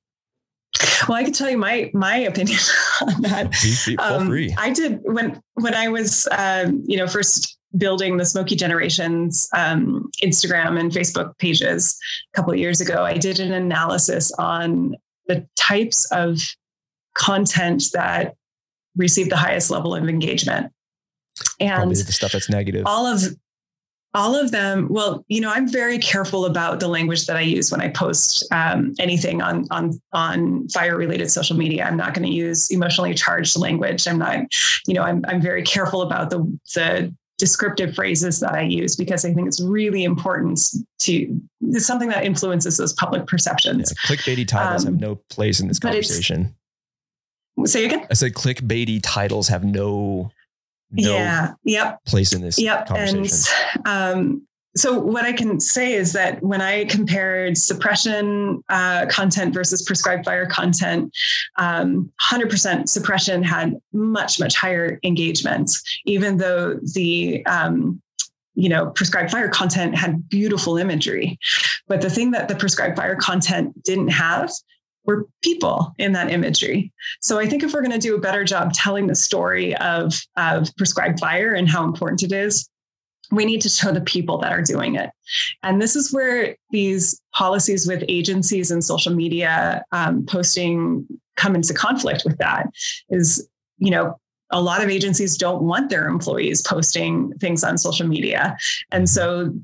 Well, I can tell you my my opinion on that. Feel um, free. I did when when I was um, you know first building the Smokey Generations um, Instagram and Facebook pages a couple of years ago. I did an analysis on the types of content that received the highest level of engagement, and Probably the stuff that's negative. All of all of them well you know i'm very careful about the language that i use when i post um, anything on on on fire related social media. I'm not going to use emotionally charged language. I'm not you know i'm, I'm very careful about the the descriptive phrases that i use because i think it's really important to it's something that influences those public perceptions. Yeah, clickbaity titles um, have no place in this conversation. Say again? I said clickbaity titles have no no yeah yep. place in this yep and um, so what i can say is that when i compared suppression uh, content versus prescribed fire content um, 100% suppression had much much higher engagement even though the um, you know prescribed fire content had beautiful imagery. But the thing that the prescribed fire content didn't have were people in that imagery. So I think if we're going to do a better job telling the story of, of prescribed fire and how important it is, we need to show the people that are doing it. And this is where these policies with agencies and social media um, posting come into conflict with that is, you know, a lot of agencies don't want their employees posting things on social media. And so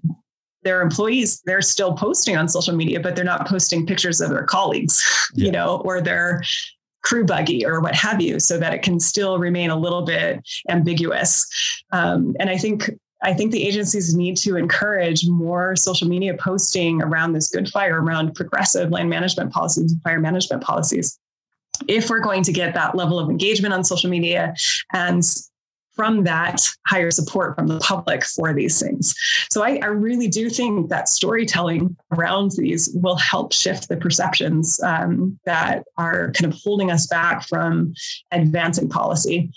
their employees they're still posting on social media but they're not posting pictures of their colleagues yeah. you know or their crew buggy or what have you so that it can still remain a little bit ambiguous um, and i think I think the agencies need to encourage more social media posting around this good fire, around progressive land management policies and fire management policies. If we're going to get that level of engagement on social media and from that higher support from the public for these things. So I, I really do think that storytelling around these will help shift the perceptions um, that are kind of holding us back from advancing policy.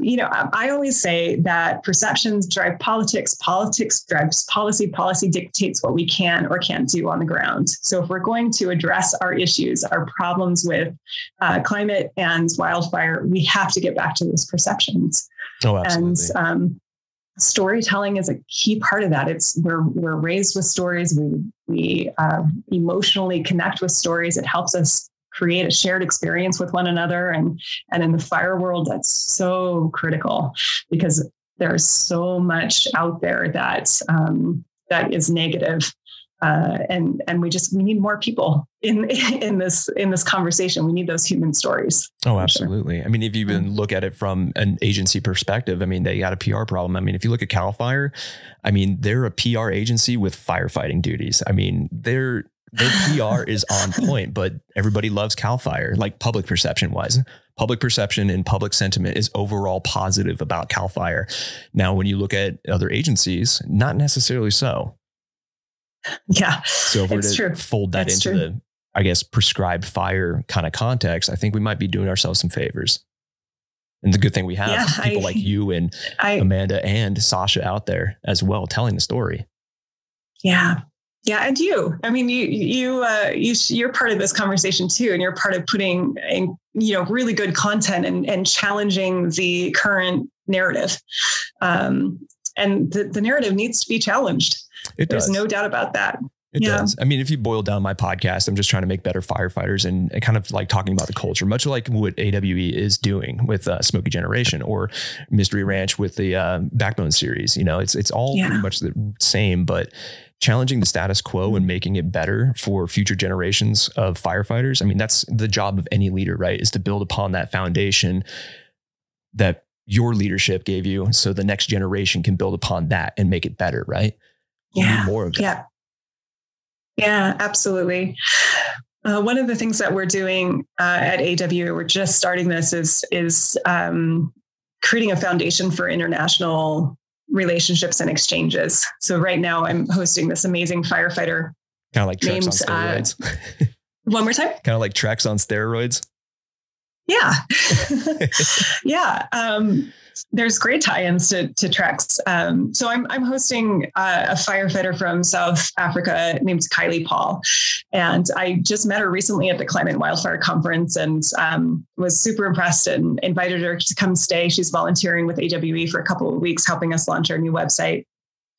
You know, I, always say that perceptions drive politics, politics drives policy, policy dictates what we can or can't do on the ground. So if we're going to address our issues, our problems with uh, climate and wildfire, we have to get back to those perceptions. Oh, absolutely. And um, storytelling is a key part of that. It's we're we're raised with stories. We we uh, emotionally connect with stories. It helps us create a shared experience with one another. And and in the fire world, that's so critical because there's so much out there that um, that is negative uh, and and we just we need more people in in this in this conversation. We need those human stories. Oh, absolutely. Sure. I mean, if you even look at it from an agency perspective, I mean, they got a PR problem. I mean, if you look at Cal Fire, I mean, they're a PR agency with firefighting duties. I mean, their their PR is on point, but everybody loves Cal Fire, like public perception wise. Public perception and public sentiment is overall positive about Cal Fire. Now, when you look at other agencies, not necessarily so. Yeah. So if we're to true. fold that it's into true. the, I guess, prescribed fire kind of context, I think we might be doing ourselves some favors. And the good thing we have yeah, people I, like you and I, Amanda and Sasha out there as well telling the story. Yeah. Yeah, and you. I mean, you you uh, you you're part of this conversation too, and you're part of putting in, you know really good content and and challenging the current narrative. Um, and the, the narrative needs to be challenged. It There's does. no doubt about that. It yeah. does. I mean, if you boil down my podcast, I'm just trying to make better firefighters and, kind of like talking about the culture, much like what AWE is doing with uh, Smokey Generation or Mystery Ranch with the uh, Backbone series. You know, it's it's all yeah. pretty much the same, but challenging the status quo and making it better for future generations of firefighters. I mean, that's the job of any leader, right? Is to build upon that foundation that your leadership gave you, so the next generation can build upon that and make it better, right? Yeah. more of it. Yeah. Yeah, absolutely. Uh, one of the things that we're doing uh, at AWE, we're just starting this, is is um, creating a foundation for international relationships and exchanges. So right now, I'm hosting this amazing firefighter. Kind of like named, on uh, steroids. Uh, one more time. kind of like TREX on steroids. Yeah. yeah. Um, there's great tie-ins to, to TREX. Um, so I'm, I'm hosting uh, a firefighter from South Africa named Kylie Paul. And I just met her recently at the Climate Wildfire Conference and um, was super impressed and invited her to come stay. She's volunteering with AWE for a couple of weeks, helping us launch our new website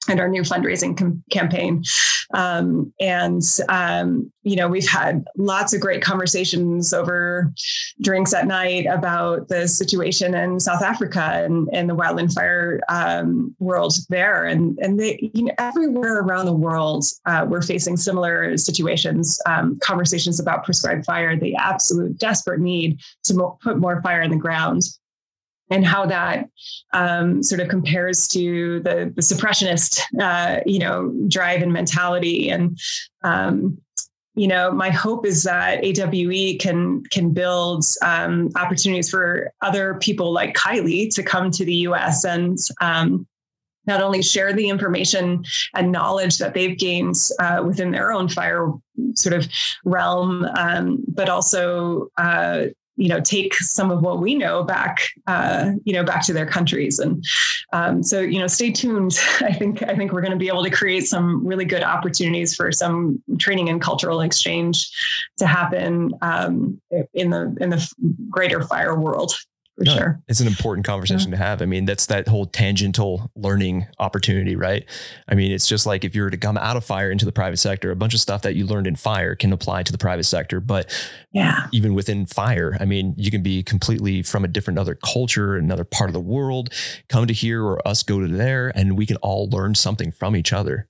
and our new fundraising com- campaign. Um, and, um, you know, we've had lots of great conversations over drinks at night about the situation in South Africa and, and the wildland fire um, world there. And, and they, you know, everywhere around the world, uh, we're facing similar situations, um, conversations about prescribed fire, the absolute desperate need to mo- put more fire in the ground and how that um, sort of compares to the, the suppressionist, uh, you know, drive and mentality. And um, you know, my hope is that AWE can can build um, opportunities for other people like Kylie to come to the U.S. and um, not only share the information and knowledge that they've gained uh, within their own fire sort of realm, um, but also uh, you know take some of what we know back uh, you know back to their countries. And um, so you know stay tuned. I think i think we're going to be able to create some really good opportunities for some training and cultural exchange to happen um, in the in the greater fire world for no, sure. It's an important conversation yeah. to have. I mean, that's that whole tangential learning opportunity, right? I mean, it's just like if you were to come out of fire into the private sector, a bunch of stuff that you learned in fire can apply to the private sector. But yeah, even within fire, I mean, you can be completely from a different other culture, another part of the world, come to here or us go to there, and we can all learn something from each other.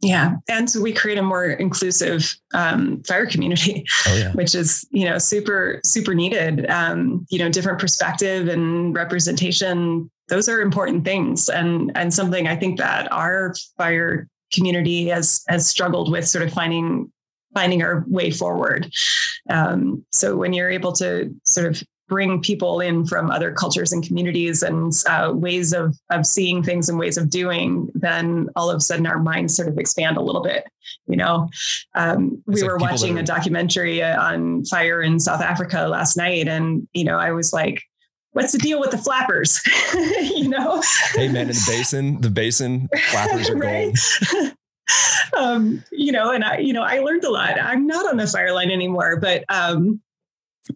Yeah, and so we create a more inclusive um, fire community, oh, yeah. which is you know super super needed. Um, you know, different perspective and representation; those are important things, and and something I think that our fire community has has struggled with, sort of finding finding our way forward. Um, so when you're able to sort of bring people in from other cultures and communities and uh, ways of of seeing things and ways of doing, then all of a sudden our minds sort of expand a little bit. You know, um, we like were watching are- a documentary on fire in South Africa last night, and you know, I was like, what's the deal with the flappers? you know? hey man, in the basin, the basin flappers are gold. um, you know, and I, you know, I learned a lot. I'm not on the fire line anymore, but um,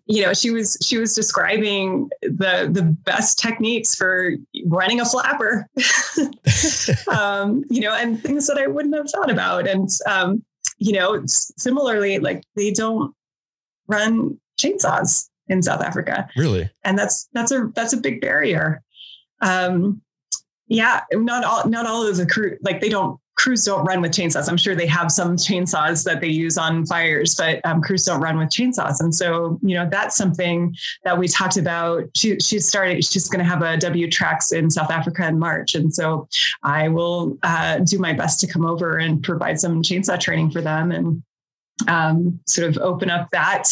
you know she was she was describing the the best techniques for running a flapper. Um, you know and things that i wouldn't have thought about. And um, you know similarly like they don't run chainsaws in south africa. Really? And that's that's a that's a big barrier. Um, yeah not all not all of the crew like they don't crews don't run with chainsaws. I'm sure they have some chainsaws that they use on fires, but um, crews don't run with chainsaws. And so, you know, that's something that we talked about. She, she started, she's going to have a WTREX in South Africa in March. And so I will uh, do my best to come over and provide some chainsaw training for them and um, sort of open up that,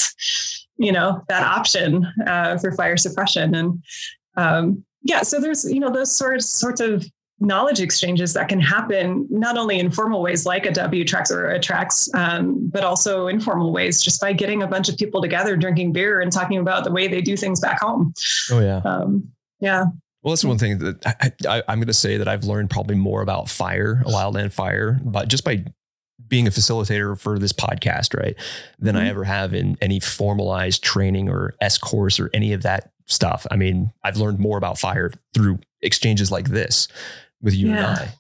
you know, that option uh, for fire suppression. And um, yeah, so there's, you know, those sorts, sorts of knowledge exchanges that can happen not only in formal ways like a WTREX or a Treks, um, but also informal ways just by getting a bunch of people together drinking beer and talking about the way they do things back home. Oh yeah, um, yeah. Well, that's one thing that I, am going to say that I've learned probably more about fire, wildland fire, but just by being a facilitator for this podcast, right, than mm-hmm. I ever have in any formalized training or S course or any of that stuff. I mean, I've learned more about fire through exchanges like this with you yeah. and I.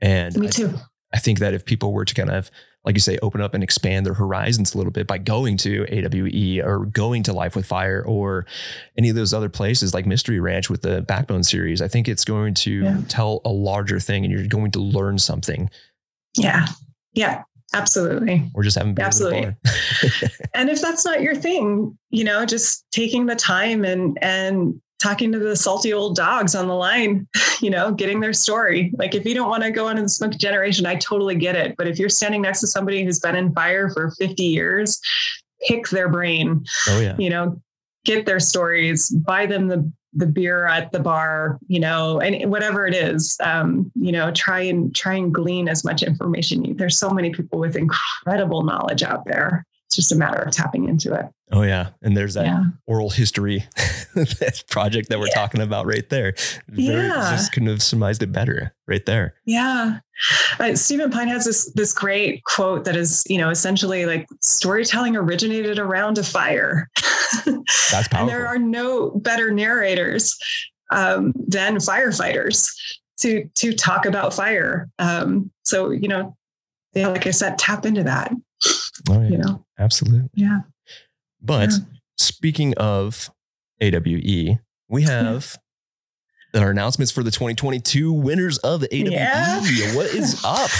And me too. I, I think that if people were to kind of, like you say, open up and expand their horizons a little bit by going to AWE or going to Life with Fire or any of those other places like Mystery Ranch with the Backbone series, I think it's going to yeah. tell a larger thing and you're going to learn something. Yeah. Yeah. Absolutely. Or just having absolutely. and if that's not your thing, you know, just taking the time and and talking to the salty old dogs on the line, you know, getting their story. Like if you don't want to go into the smoke generation, I totally get it. But if you're standing next to somebody who's been in fire for 50 years, pick their brain. Oh yeah. You know, get their stories, buy them the the beer at the bar, you know, and whatever it is, um, you know, try and try and glean as much information. There's so many people with incredible knowledge out there. It's just a matter of tapping into it. Oh yeah, and there's that Yeah. oral history project that we're Yeah. talking about right there. Very, Yeah. Just couldn't have surmised it better right there. Yeah. Uh, Stephen Pyne has this this great quote that is, you know, essentially like storytelling originated around a fire. That's powerful. and there are no better narrators um, than firefighters to to talk about fire. Um, so, you know, yeah, like I said, tap into that. Oh yeah, You know, absolutely. yeah. But Yeah. speaking of AWE, we have our announcements for the 2022 winners of the AWE. Yeah. What is up?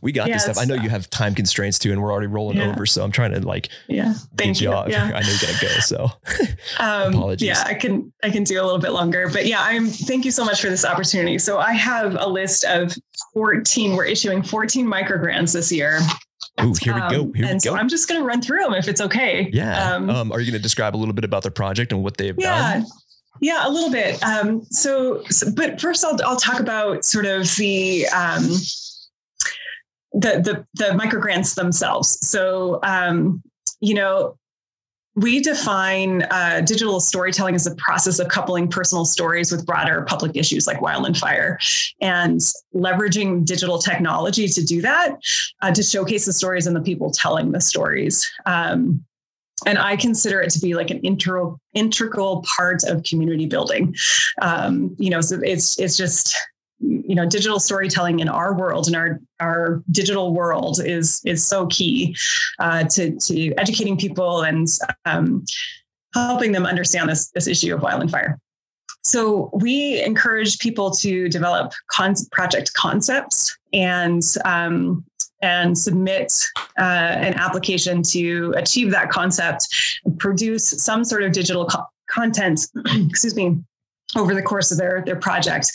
We got this stuff. I know you have time constraints too, and we're already rolling Yeah. over. So I'm trying to like Yeah. Thank you. off. Yeah. I know you gotta go. So Um, Apologies. Yeah, I can I can do a little bit longer, but yeah, I'm. Thank you so much for this opportunity. So I have a list of 14. We're issuing 14 microgrants this year. Ooh, here we go. Um, Here we and so. I'm just going to run through them if it's okay. yeah. Um, Um, are you going to describe a little bit about their project and what they've yeah. done? Yeah, a little bit. Um, so, so- but first, I'll I'll talk about sort of the um, the the the microgrants themselves. So, um, you know, we define uh, digital storytelling as the process of coupling personal stories with broader public issues like wildland fire, and leveraging digital technology to do that uh, to showcase the stories and the people telling the stories. Um, and I consider it to be like an integral integral part of community building. Um, you know, so it's it's just you know digital storytelling in our world in our our digital world is is so key uh, to to educating people and um, helping them understand this this issue of wildland fire. So we encourage people to develop con- project concepts and um, and submit uh, an application to achieve that concept, produce some sort of digital co- content. excuse me, over the course of their their project.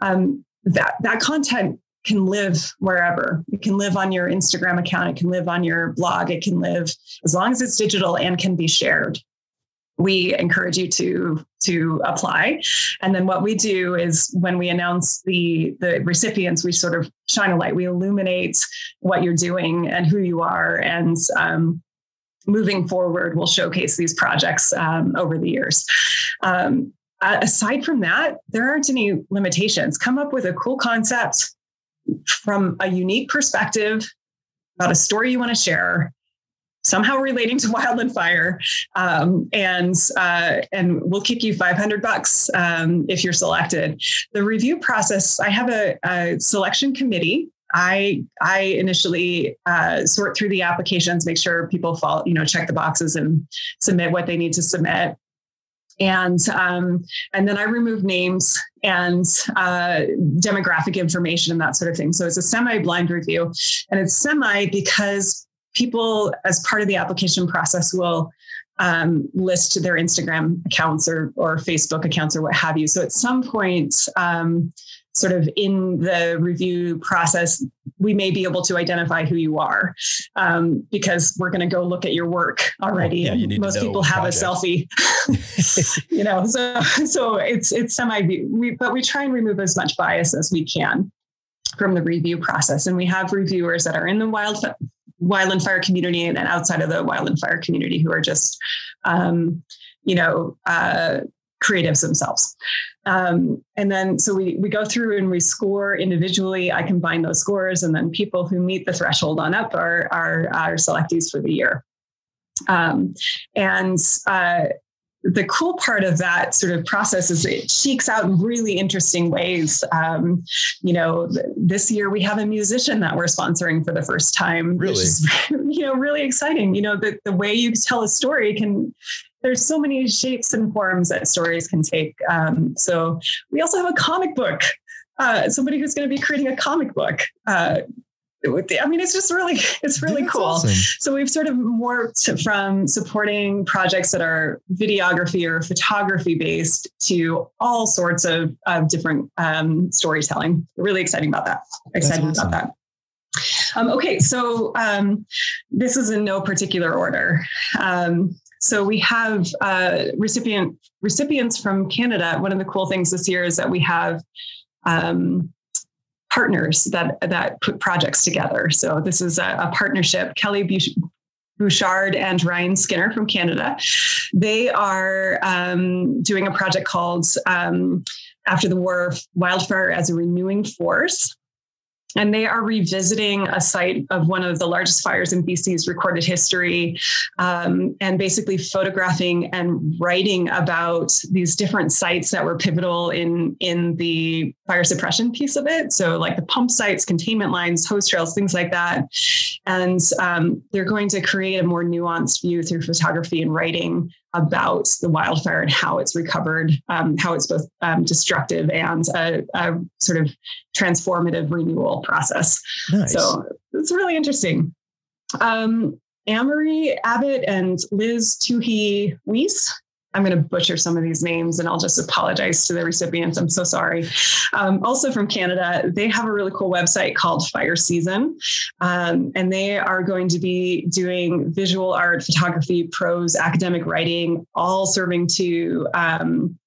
Um, that that content can live wherever. It can live on your Instagram account. It can live on your blog. It can live as long as it's digital and can be shared we encourage you to to apply and then what we do is when we announce the the recipients we sort of shine a light we illuminate what you're doing and who you are and um, moving forward we'll showcase these projects um, over the years um, uh, aside from that there aren't any limitations. Come up with a cool concept from a unique perspective about a story you want to share somehow relating to wildland fire um, and uh, and we'll kick you 500 bucks um, if you're selected. The review process i have a, a selection committee. I I initially uh, sort through the applications, make sure people follow, you know, check the boxes and submit what they need to submit, and um, and then I remove names and uh, demographic information and that sort of thing. So it's a semi-blind review, and it's semi because people, as part of the application process, will um, list their Instagram accounts or or Facebook accounts or what have you. So at some point. Um, sort of in the review process, we may be able to identify who you are um, because we're going to go look at your work already. Yeah, you Most people have project. a selfie, you know. So so it's it's semi. We but we try and remove as much bias as we can from the review process, and we have reviewers that are in the wild wildland fire community and outside of the wildland fire community who are just, um, you know, uh, creatives themselves. Um, and then so we we go through and we score individually. I combine those scores, and then people who meet the threshold on up are are our selectees for the year. Um, and uh, the cool part of that sort of process is it cheeks out in really interesting ways. Um, you know, th- this year we have a musician that we're sponsoring for the first time, Really? which is you know really exciting. You know, the the way you tell a story can there's so many shapes and forms that stories can take. Um, so we also have a comic book. Uh, somebody who's going to be creating a comic book. Uh, with the- I mean, it's just really, it's really That's cool. awesome. So we've sort of morphed from supporting projects that are videography or photography based to all sorts of, of different um, storytelling. Really exciting about that. Excited awesome. about that. Um, okay, so um, this is in no particular order. Um, so we have uh, recipient recipients from Canada. One of the cool things this year is that we have um, partners that that put projects together. So this is a, a partnership. Kelly Bouchard and Ryan Skinner from Canada. They are um, doing a project called um, After the War Wildfire as a Renewing Force and they are revisiting a site of one of the largest fires in BC's recorded history, um, and basically photographing and writing about these different sites that were pivotal in in the fire suppression piece of it. So, like the pump sites, containment lines, hose trails, things like that. And um, they're going to create a more nuanced view through photography and writing about the wildfire and how it's recovered, um, how it's both um, destructive and a, a, sort of transformative renewal process. Nice. So it's really interesting. Um, Amory Abbott and Liz Tuhi Weiss I'm going to butcher some of these names and I'll just apologize to the recipients. I'm so sorry. Um, also from Canada, they have a really cool website called Fire Season. Um, and they are going to be doing visual art, photography, prose, academic writing, all serving to um,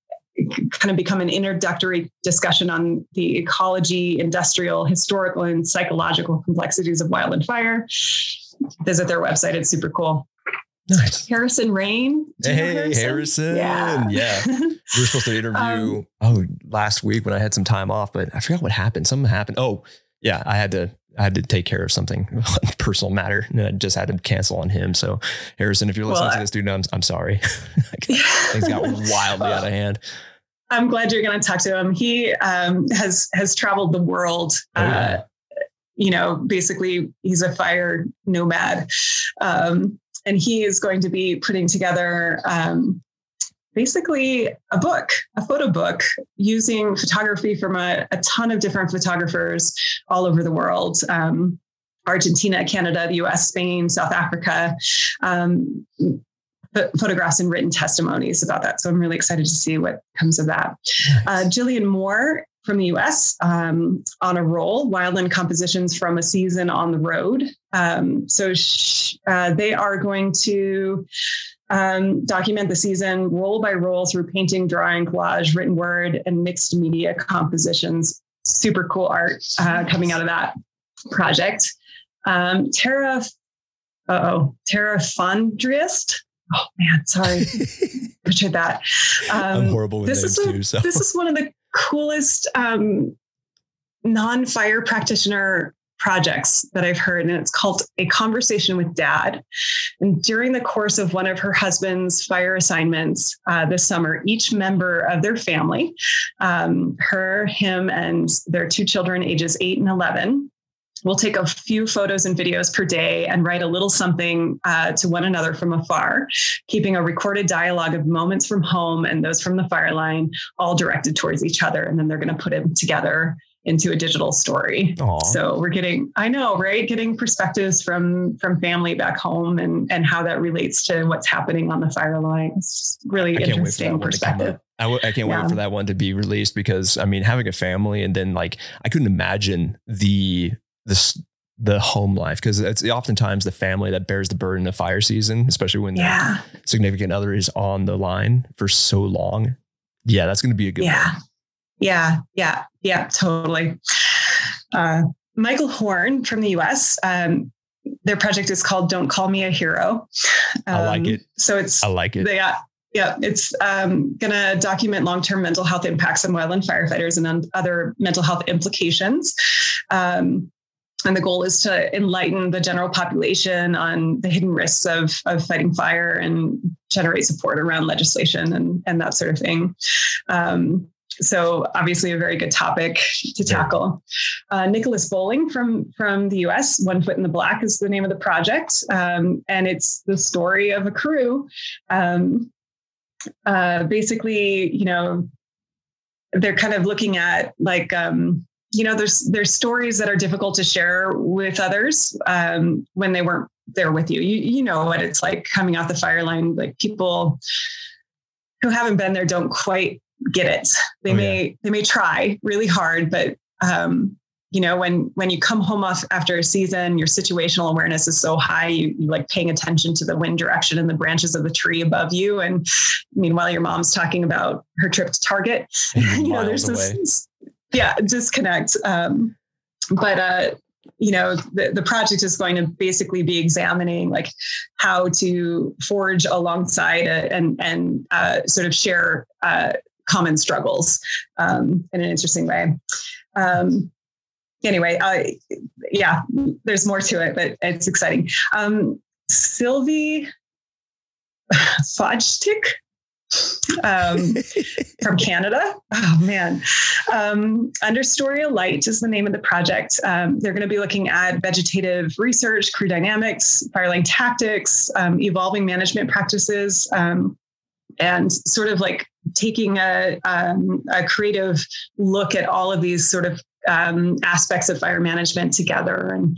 kind of become an introductory discussion on the ecology, industrial, historical, and psychological complexities of wildland fire. Visit their website, it's super cool. Nice. Harrison Rain. Hey, Harrison? Harrison. Yeah. yeah. we were supposed to interview, um, oh, last week when I had some time off, but I forgot what happened. Something happened. Oh, yeah. I had to, I had to take care of something, personal matter, and I just had to cancel on him. So, Harrison, if you're listening well, to this, dude, I'm, I'm sorry. Things got wildly out of hand. I'm glad you're going to talk to him. He um, has has traveled the world. Oh, yeah. uh, you know, basically, he's a fire nomad. Um, and he is going to be putting together um, basically a book, a photo book using photography from a, a ton of different photographers all over the world. Um, Argentina, Canada, the US, Spain, South Africa, um, photographs and written testimonies about that. So I'm really excited to see what comes of that. Nice. Uh, Jillian Moore from the US um, on a roll, Wildland Compositions from a Season on the Road. Um, so sh- uh, they are going to um, document the season roll by roll through painting, drawing, collage, written word, and mixed media compositions. Super cool art uh, coming out of that project. Um, Tara, oh, Tara Fondriest. Oh man, sorry, butchered that. I'm horrible with this names is a, too. So this is one of the coolest um, non-fire practitioner projects that I've heard, and it's called A Conversation with Dad. And during the course of one of her husband's fire assignments uh, this summer, each member of their family, um, her, him, and their two children, ages eight and 11, We'll take a few photos and videos per day and write a little something uh, to one another from afar, keeping a recorded dialogue of moments from home and those from the fire line, all directed towards each other. And then they're going to put them together into a digital story. Aww. So we're getting, I know, right? Getting perspectives from from family back home and and how that relates to what's happening on the fire line. It's really interesting perspective. I w- I can't yeah. wait for that one to be released because I mean, having a family and then like I couldn't imagine the this the home life because it's oftentimes the family that bears the burden of fire season, especially when yeah. the significant other is on the line for so long. Yeah, that's going to be a good yeah. One. Yeah, yeah, yeah, totally. Uh, Michael Horn from the US, um, their project is called Don't Call Me a Hero. Um, I like um, it. So it's, I like it. They, uh, yeah, it's um, going to document long term mental health impacts on wildland firefighters and other mental health implications. Um, and the goal is to enlighten the general population on the hidden risks of, of fighting fire and generate support around legislation and, and that sort of thing. Um, so obviously a very good topic to tackle. Uh, Nicholas Bowling from from the U.S. One Foot in the Black is the name of the project, um, and it's the story of a crew. Um, uh, basically, you know, they're kind of looking at like um, you know there's there's stories that are difficult to share with others um, when they weren't there with you. you you know what it's like coming off the fire line like people who haven't been there don't quite get it they oh, may yeah. they may try really hard but um, you know when when you come home off after a season your situational awareness is so high you, you like paying attention to the wind direction and the branches of the tree above you and meanwhile your mom's talking about her trip to target you know there's this yeah, disconnect. Um, but uh, you know the, the project is going to basically be examining like how to forge alongside and and uh, sort of share uh, common struggles um, in an interesting way. Um, anyway I, yeah there's more to it but it's exciting. Um, sylvie Fajtik um, from Canada. Oh man, um, Understory Light is the name of the project. Um, they're going to be looking at vegetative research, crew dynamics, fireline tactics, um, evolving management practices, um, and sort of like taking a, um, a creative look at all of these sort of um, aspects of fire management together and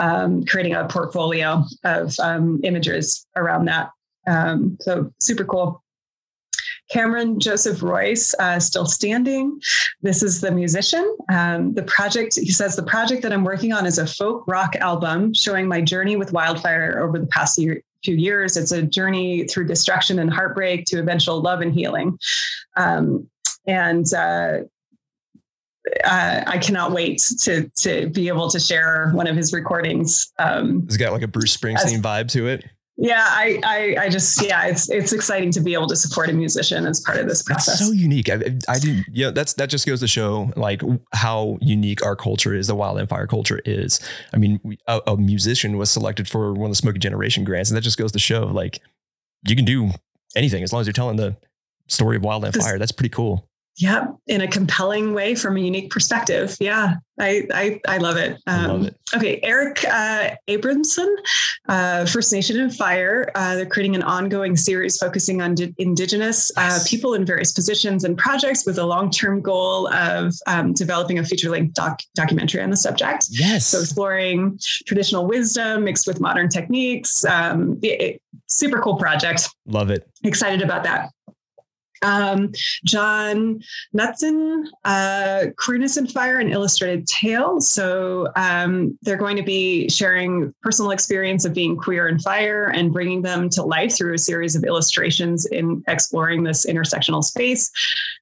um, creating a portfolio of um, images around that. Um, so super cool. Cameron Joseph Royce, uh, still standing. This is the musician. Um, the project, he says, the project that I'm working on is a folk rock album showing my journey with wildfire over the past year, few years. It's a journey through destruction and heartbreak to eventual love and healing. Um, and uh, uh, I cannot wait to to be able to share one of his recordings. Um, it's got like a Bruce Springsteen as, vibe to it yeah I, I, I just yeah it's it's exciting to be able to support a musician as part of this process. so unique. I, I didn't you know that's that just goes to show like how unique our culture is the wildland fire culture is. I mean we, a, a, musician was selected for one of the smokey generation grants and that just goes to show like you can do anything as long as you're telling the story of wildland fire that's pretty cool yeah, in a compelling way from a unique perspective. Yeah, I I, I love it. Um, I love um, it. Okay, Eric uh, Abramson, uh, First Nation and Fire. Uh, they're creating an ongoing series focusing on di- Indigenous uh, yes. people in various positions and projects with a long-term goal of um, developing a feature-length doc- documentary on the subject. Yes. So exploring traditional wisdom mixed with modern techniques. Um, it, super cool project. Love it. Excited about that um, John Knutson, uh, Queerness and Fire, an illustrated tale. So um, they're going to be sharing personal experience of being queer and fire and bringing them to life through a series of illustrations in exploring this intersectional space,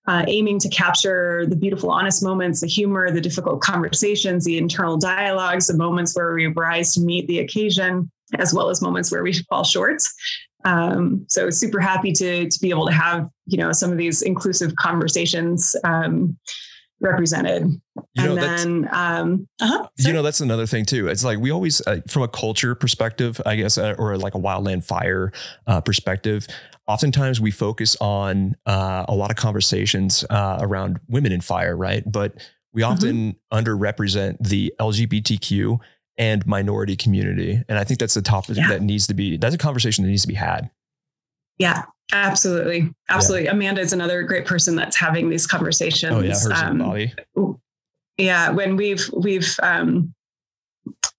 uh, aiming to capture the beautiful, honest moments, the humor, the difficult conversations, the internal dialogues, the moments where we rise to meet the occasion as well as moments where we fall short. Um, so super happy to to be able to have you know some of these inclusive conversations um, represented. You know, and then, um, uh-huh, you know, that's another thing too. It's like we always, uh, from a culture perspective, I guess, uh, or like a wildland fire uh, perspective, oftentimes we focus on uh, a lot of conversations uh, around women in fire, right? But we mm-hmm. often mm-hmm. underrepresent the LGBTQ and minority community. And I think that's the topic yeah. that needs to be, that's a conversation that needs to be had. Yeah, absolutely. Absolutely. Yeah. Amanda is another great person that's having these conversations. Oh yeah. Hers um, Bobby. Yeah. When we've, we've, um,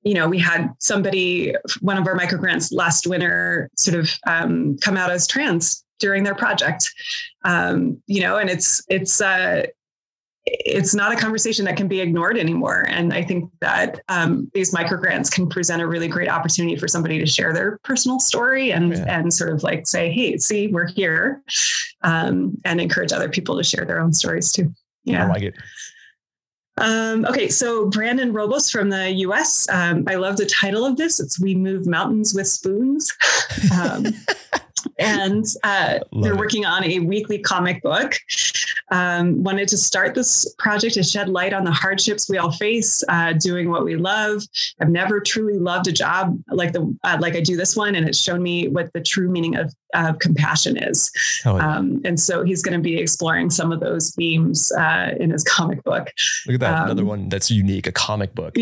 you know, we had somebody, one of our micro grants last winter sort of um, come out as trans during their project. Um, you know, and it's, it's, uh, it's not a conversation that can be ignored anymore. And I think that um, these micro grants can present a really great opportunity for somebody to share their personal story and yeah. and sort of like say, "Hey, see, we're here," um, and encourage other people to share their own stories too. Yeah, I like it. Um, okay, so Brandon Robos from the US. Um, I love the title of this. It's We Move Mountains with Spoons. Um, and uh, they're working on a weekly comic book. Um, wanted to start this project to shed light on the hardships we all face uh, doing what we love. I've never truly loved a job like the uh, like I do this one, and it's shown me what the true meaning of, of compassion is. Oh, yeah. um, and so he's going to be exploring some of those themes uh, in his comic book. Look at that, um, another one that's unique—a comic book.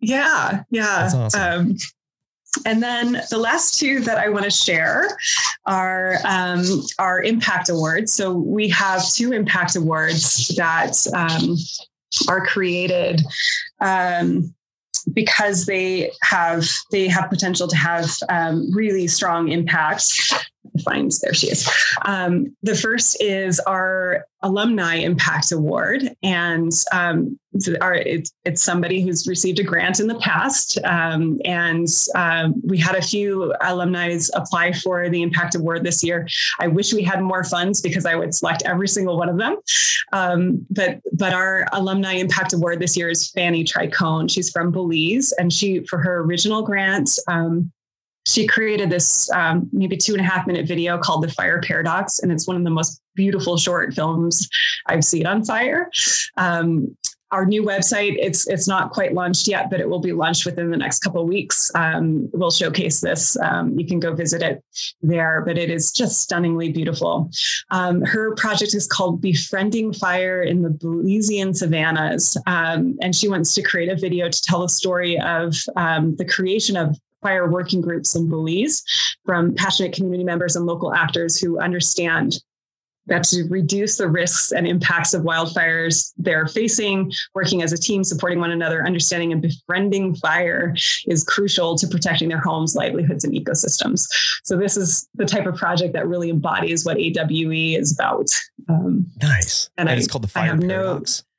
Yeah, yeah. That's awesome. And then the last two that I want to share are um, our impact awards. So we have two impact awards that um, are created um, because they have they have potential to have um, really strong impact. Find there she is. Um, the first is our Alumni Impact Award, and um, our, it's, it's, somebody who's received a grant in the past, um, and um, we had a few alumni apply for the Impact Award this year. I wish we had more funds because I would select every single one of them. Um, but but our Alumni Impact Award this year is Fanny Tricone. She's from Belize, and she for her original grant um, she created this um, maybe two and a half minute video called The Fire Paradox. And it's one of the most beautiful short films I've seen on fire. Um, our new website it's it's not quite launched yet but it will be launched within the next couple weeks um, we'll showcase this um, you can go visit it there but it is just stunningly beautiful um, her project is called befriending fire in the belizean savannas um, and she wants to create a video to tell the story of um, the creation of fire working groups in Belize from passionate community members and local actors who understand that to reduce the risks and impacts of wildfires they're facing, working as a team, supporting one another, understanding and befriending fire is crucial to protecting their homes, livelihoods, and ecosystems. So, this is the type of project that really embodies what AWE is about. Um, nice. And, and I, it's called the Fire Paradox. No,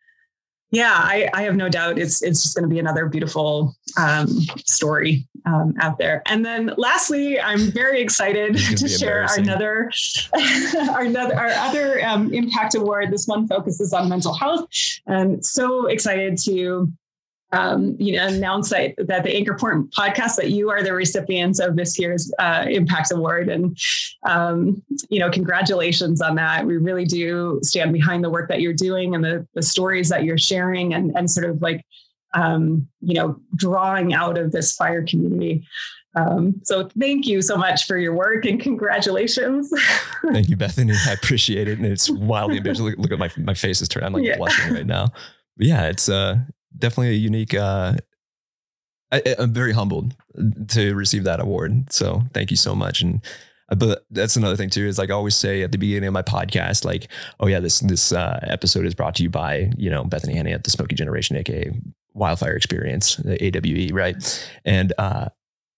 yeah, I, I, have no doubt it's it's just going to be another beautiful um, story um, out there. And then lastly, I'm very excited to share our another our another our other um, impact award. This one focuses on mental health, and so excited to um, you know, announce that, that the Anchor Point podcast that you are the recipients of this year's uh, Impact Award, and um, you know, congratulations on that. We really do stand behind the work that you're doing and the the stories that you're sharing, and and sort of like um, you know, drawing out of this fire community. Um, so thank you so much for your work and congratulations. thank you, Bethany. I appreciate it, and it's wildly ambitious. Look, look, at my my face is turned. I'm like yeah. blushing right now. But yeah, it's uh definitely a unique. Uh, I, am very humbled to receive that award. So thank you so much. And uh, but that's another thing too is like I always say at the beginning of my podcast, like, oh yeah, this this uh, episode is brought to you by you know Bethany Hannah at the Smokey Generation, aka Wildfire Experience, the AWE, right? And uh,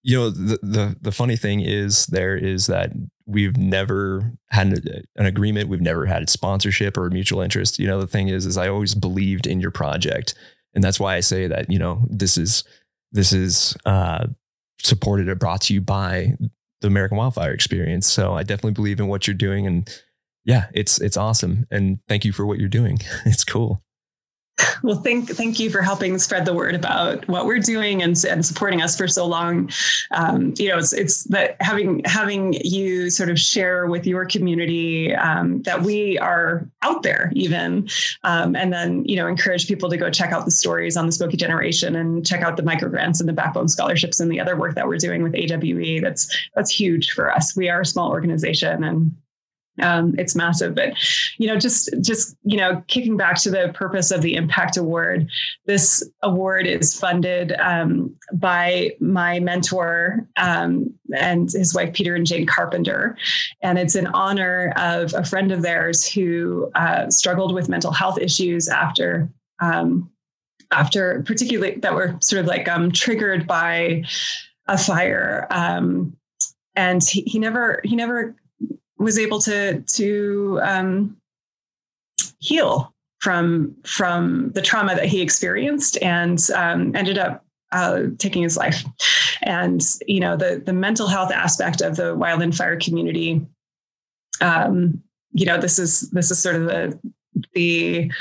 you know the, the the funny thing is there is that we've never had an, an, agreement we've never had sponsorship or mutual interest you know the thing is is i always believed in your project and that's why I say that you know this is this is uh, supported or brought to you by the American Wildfire Experience. So I definitely believe in what you're doing, and yeah, it's it's awesome. And thank you for what you're doing. It's cool. Well, thank thank you for helping spread the word about what we're doing and, and supporting us for so long. Um, you know, it's it's that having having you sort of share with your community um, that we are out there, even, um, and then you know encourage people to go check out the stories on the Smokey Generation and check out the micro grants and the Backbone scholarships and the other work that we're doing with AWE. That's that's huge for us. We are a small organization and um, it's massive but you know just just you know kicking back to the purpose of the impact award this award is funded um, by my mentor um, and his wife peter and jane carpenter. And it's in honor of a friend of theirs who uh, struggled with mental health issues after um, after particularly that were sort of like um, triggered by a fire. Um, and he, he never he never was able to to um, heal from from the trauma that he experienced and um, ended up uh, taking his life. And you know the the mental health aspect of the wildland fire community. Um, you know this is this is sort of the the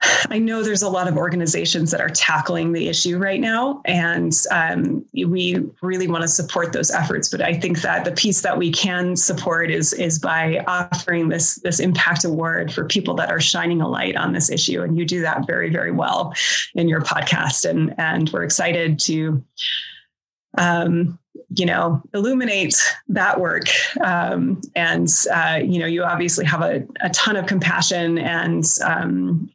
I know there's a lot of organizations that are tackling the issue right now, and um, we really want to support those efforts. But I think that the piece that we can support is is by offering this this impact award for people that are shining a light on this issue, and you do that very very well in your podcast, and and we're excited to. Um, you know illuminate that work um, and uh, you know you obviously have a, a ton of compassion and um,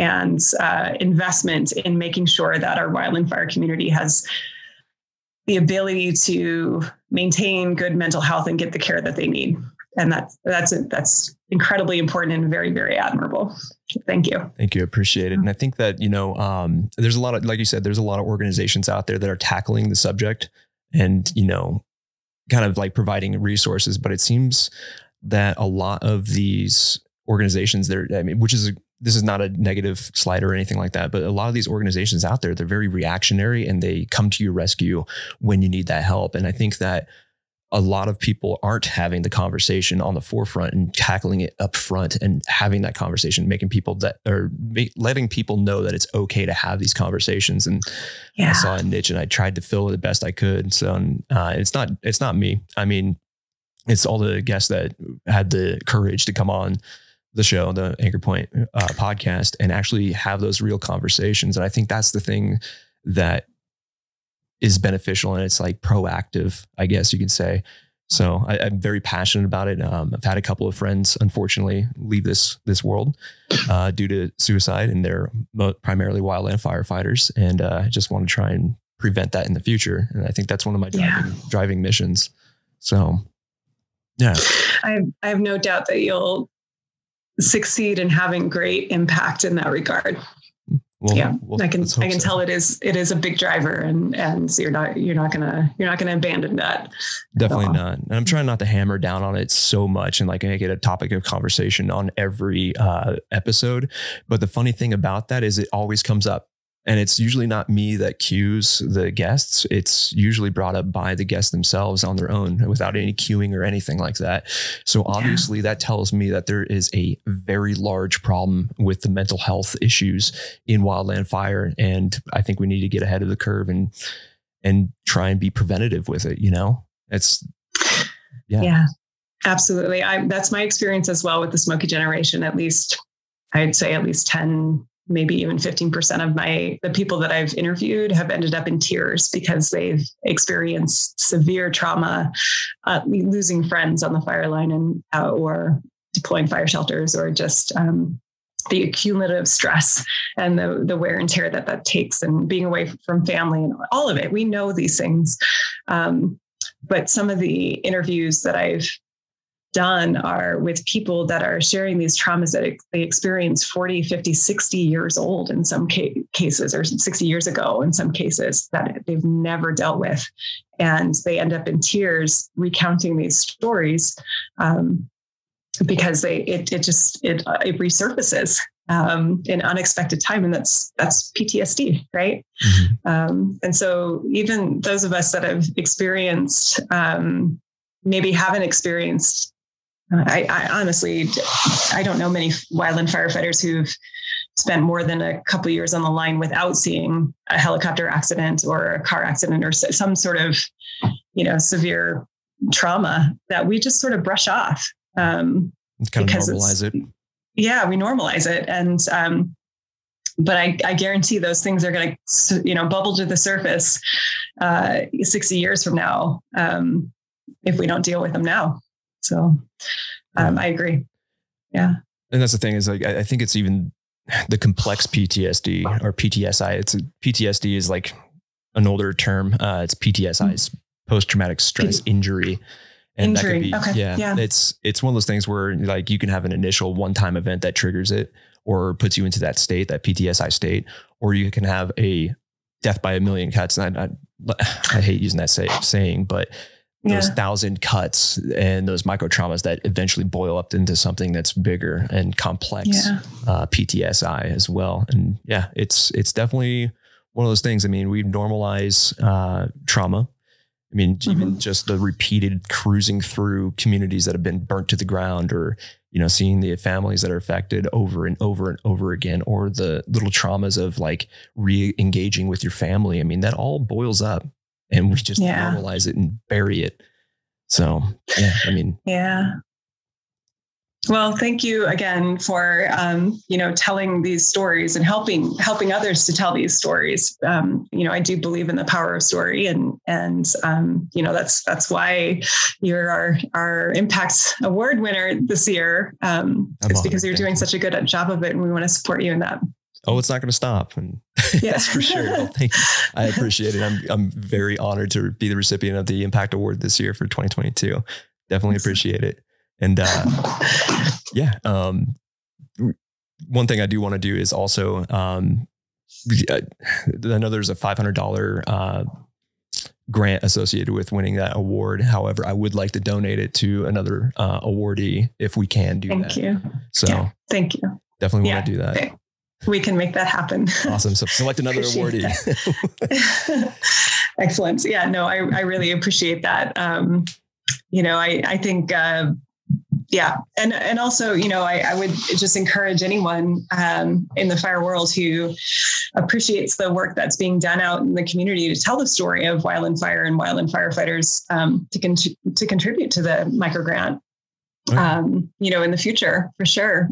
and uh, investment in making sure that our wildland fire community has the ability to maintain good mental health and get the care that they need. And that, that's that's incredibly important and very very admirable. Thank you. Thank you. Appreciate it. And I think that you know um, there's a lot of like you said there's a lot of organizations out there that are tackling the subject, and you know kind of like providing resources, but it seems that a lot of these organizations there, I mean, which is a, this is not a negative slide or anything like that, but a lot of these organizations out there, they're very reactionary and they come to your rescue when you need that help. And I think that a lot of people aren't having the conversation on the forefront and tackling it up front and having that conversation, making people that or make, letting people know that it's okay to have these conversations. And yeah. I saw a niche and I tried to fill it the best I could. So uh, it's not it's not me. I mean, it's all the guests that had the courage to come on the show, the Anchor Point uh, podcast, and actually have those real conversations. And I think that's the thing that is beneficial and it's like proactive, I guess you could say. So I, am very passionate about it. Um, I've had a couple of friends, unfortunately, leave this this world uh, due to suicide, and they're mo- primarily wildland firefighters. And uh, I just want to try and prevent that in the future. And I think that's one of my driving, yeah. driving missions. So, yeah, I I have no doubt that you'll succeed in having great impact in that regard. Well, yeah, well, I can I can so. tell it is it is a big driver, and and so you're not you're not gonna you're not gonna abandon that. Definitely not. And I'm trying not to hammer down on it so much and like make it a topic of conversation on every uh, episode. But the funny thing about that is it always comes up and it's usually not me that cues the guests. It's usually brought up by the guests themselves on their own without any cueing or anything like that. So obviously yeah. that tells me that there is a very large problem with the mental health issues in wildland fire. And I think we need to get ahead of the curve and and try and be preventative with it, you know? It's yeah. Yeah. Absolutely. I that's my experience as well with the smokey generation, at least I'd say at least 10 maybe even 15% of my the people that I've interviewed have ended up in tears because they've experienced severe trauma, uh, losing friends on the fire line and uh, or deploying fire shelters or just um, the accumulative stress and the the wear and tear that that takes and being away from family and all of it. We know these things. Um, but some of the interviews that I've done are with people that are sharing these traumas that they experience 40, 50, 60 years old in some ca- cases, or 60 years ago in some cases that they've never dealt with. And they end up in tears recounting these stories um, because they it, it just it, uh, it resurfaces um, in unexpected time, and that's that's PTSD, right? Mm-hmm. Um, and so even those of us that have experienced um, maybe haven't experienced I, I, honestly, I don't know many wildland firefighters who've spent more than a couple years on the line without seeing a helicopter accident or a car accident or some sort of, you know, severe trauma that we just sort of brush off. Um, kind of normalize it. Yeah, we normalize it, and um, but I, I, guarantee those things are going to, you know, bubble to the surface uh, 60 years from now um, if we don't deal with them now. So um, I agree. Yeah. And that's the thing is like, I think it's even the complex PTSD or PTSI. It's PTSD is like an older term. Uh, it's PTSI's mm-hmm. post traumatic stress injury. And injury. That could be, okay. yeah, yeah, it's, it's one of those things where like you can have an initial one time event that triggers it or puts you into that state, that PTSI state, or you can have a death by a million cuts. And I, I, I hate using that say, saying, but those yeah. thousand cuts and those micro traumas that eventually boil up into something that's bigger and complex yeah. uh, PTSI as well. And yeah, it's it's definitely one of those things. I mean, we normalize uh, trauma. I mean, mm-hmm. even just the repeated cruising through communities that have been burnt to the ground, or you know, seeing the families that are affected over and over and over again, or the little traumas of like re-engaging with your family. I mean, that all boils up and we just yeah. normalize it and bury it. So, yeah, I mean, yeah. Well, thank you again for um, you know telling these stories and helping helping others to tell these stories. Um, you know, I do believe in the power of story, and and um, you know that's that's why you're our our Impact Award winner this year. Um, it's because you're doing such a good job of it, and we want to support you in that oh, it's not going to stop. And yeah. that's for sure. Well, thank you. I appreciate it. I'm, I'm very honored to be the recipient of the Impact Award this year for 2022. Definitely appreciate it. And uh, yeah, um, one thing I do want to do is also, um, I know there's a $500 uh, grant associated with winning that award. However, I would like to donate it to another uh, awardee if we can do Thank that. Thank you. So Yeah, thank you. definitely Yeah. want to do that. We can make that happen. Awesome. So select another awardee. Excellent. Yeah, no, I, I really appreciate that. Um, you know, I, I think, uh, yeah. And, and also, you know, I, I would just encourage anyone um, in the fire world who appreciates the work that's being done out in the community to tell the story of wildland fire and wildland firefighters um, to, con- to contribute to the micro grant, Okay. um, you know, in the future for sure.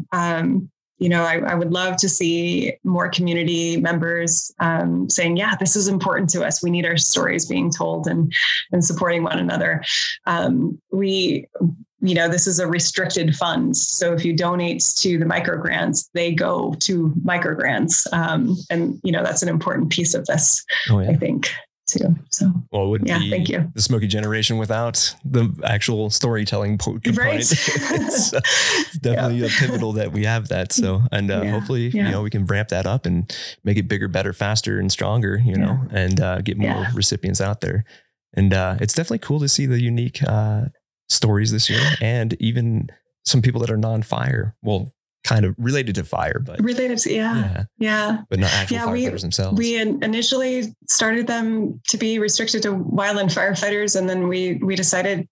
You know, I, I would love to see more community members um, saying, "Yeah, this is important to us. We need our stories being told and and supporting one another." Um, we, you know, this is a restricted fund, so if you donate to the micro grants, they go to micro grants, um, and you know that's an important piece of this, oh I think, too. So, Well, it wouldn't yeah, be thank you. the Smokey Generation without the actual storytelling po- component. Right. it's, uh, it's definitely a pivotal that we have that. So, and uh, Yeah. hopefully, you know, we can ramp that up and make it bigger, better, faster, and stronger. You know, and uh, get more Yeah. recipients out there. And uh, it's definitely cool to see the unique uh, stories this year, and even some people that are non-fire. Well, kind of related to fire, but related to yeah, yeah, yeah. but not actual Yeah, we- themselves. We initially started them to be restricted to wildland firefighters, and then we we decided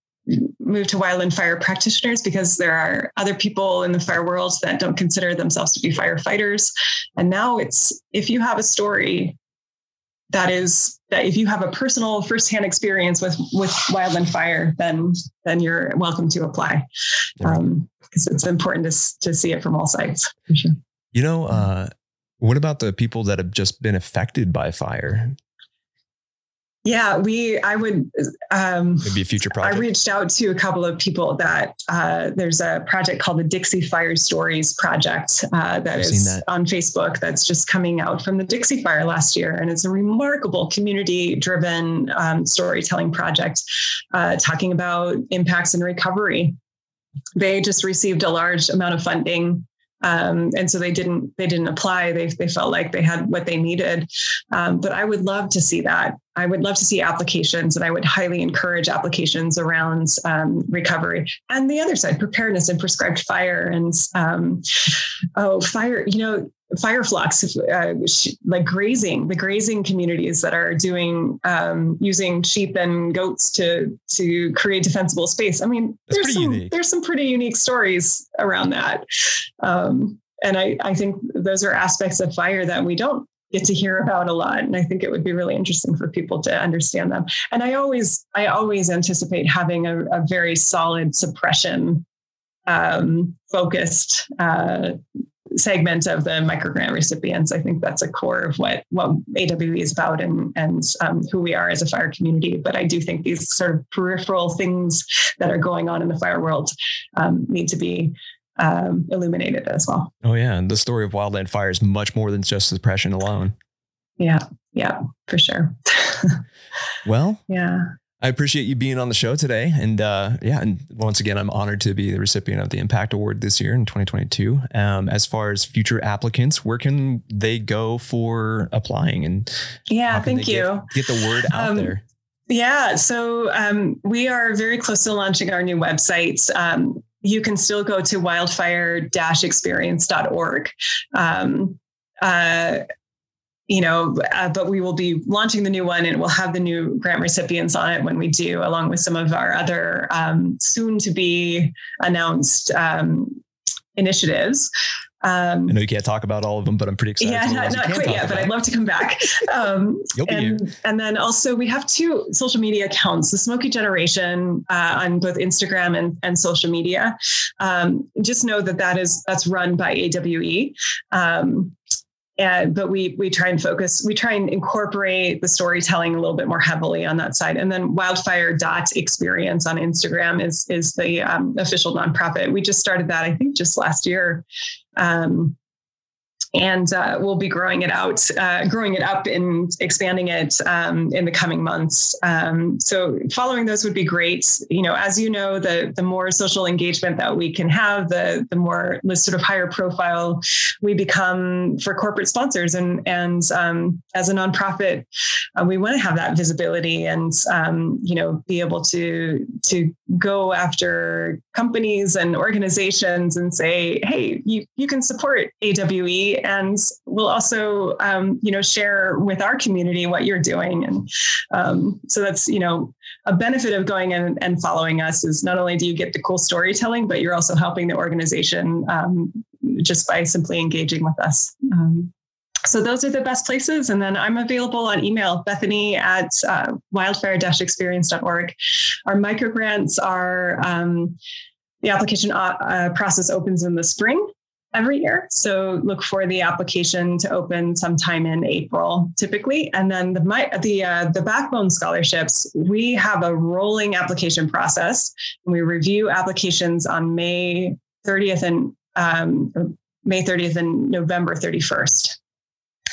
move to wildland fire practitioners because there are other people in the fire world that don't consider themselves to be firefighters. And now it's if you have a story that is that if you have a personal firsthand experience with with wildland fire, then then you're welcome to apply. Um, because it's important to to see it from all sides. For sure. You know, uh, what about the people that have just been affected by fire? Yeah, we. I would. Um, Maybe a future project. I reached out to a couple of people that uh, there's a project called the Dixie Fire Stories Project uh, that is that. on Facebook that's just coming out from the Dixie Fire last year. And it's a remarkable community driven um, storytelling project uh, talking about impacts and recovery. They just received a large amount of funding. Um, and so they didn't they didn't apply. They they felt like they had what they needed. Um, but I would love to see that. I would love to see applications, and I would highly encourage applications around um, recovery and the other side, preparedness and prescribed fire and um, oh, fire. You know, fire flocks, uh, sh- like grazing, the grazing communities that are doing um, using sheep and goats to to create defensible space. I mean, That's there's some unique. there's some pretty unique stories around that. Um, and I, I think those are aspects of fire that we don't get to hear about a lot and i think it would be really interesting for people to understand them and i always i always anticipate having a, a very solid suppression um, focused uh, segment of the microgrant recipients. I think that's a core of what what AWE is about and and um, who we are as a fire community. But i do think these sort of peripheral things that are going on in the fire world um, need to be um, illuminated as well. Oh yeah, and the story of wildland fire is much more than just suppression alone. yeah. Yeah for sure. Well, yeah I appreciate you being on the show today, and uh, yeah, and once again, I'm honored to be the recipient of the Impact Award this year in 2022. Um, as far as future applicants, where can they go for applying, and yeah thank you get, get the word out Um, there? Yeah, so um, we are very close to launching our new website. Um, you can still go to wildfire-experience.org. Um, uh, you know, uh, but we will be launching the new one and we'll have the new grant recipients on it when we do, along with some of our other um, soon to be announced um, initiatives. Um, I know you can't talk about all of them, but I'm pretty excited. yeah, not, not quite yet, but I'd love to come back. Um, You'll be here. and, and then also we have two social media accounts, the Smokey Generation uh, on both Instagram and, and social media. Um, just know that that is that's run by AWE. Um, and, but we we try and focus, we try and incorporate the storytelling a little bit more heavily on that side. And then wildfire dot experience on Instagram is is the um, official nonprofit. We just started that, I think, just last year. Um, and uh, we'll be growing it out, uh, growing it up and expanding it um, in the coming months. Um, so following those would be great. You know, as you know, the the more social engagement that we can have, the the more sort of higher profile we become for corporate sponsors. And and um, as a nonprofit, uh, we want to have that visibility and um, you know be able to to go after companies and organizations and say, hey, you you can support AWE and we'll also um, you know share with our community what you're doing and um, so that's you know a benefit of going in and following us is not only do you get the cool storytelling but you're also helping the organization um, just by simply engaging with us um, so those are the best places. And then I'm available on email, Bethany at uh, wildfire-experience.org. Our microgrants are um, the application uh, uh, process opens in the spring every year. So look for the application to open sometime in April, typically. And then the the uh, the backbone scholarships, we have a rolling application process, and we review applications on May 30th and um, May 30th and November 31st.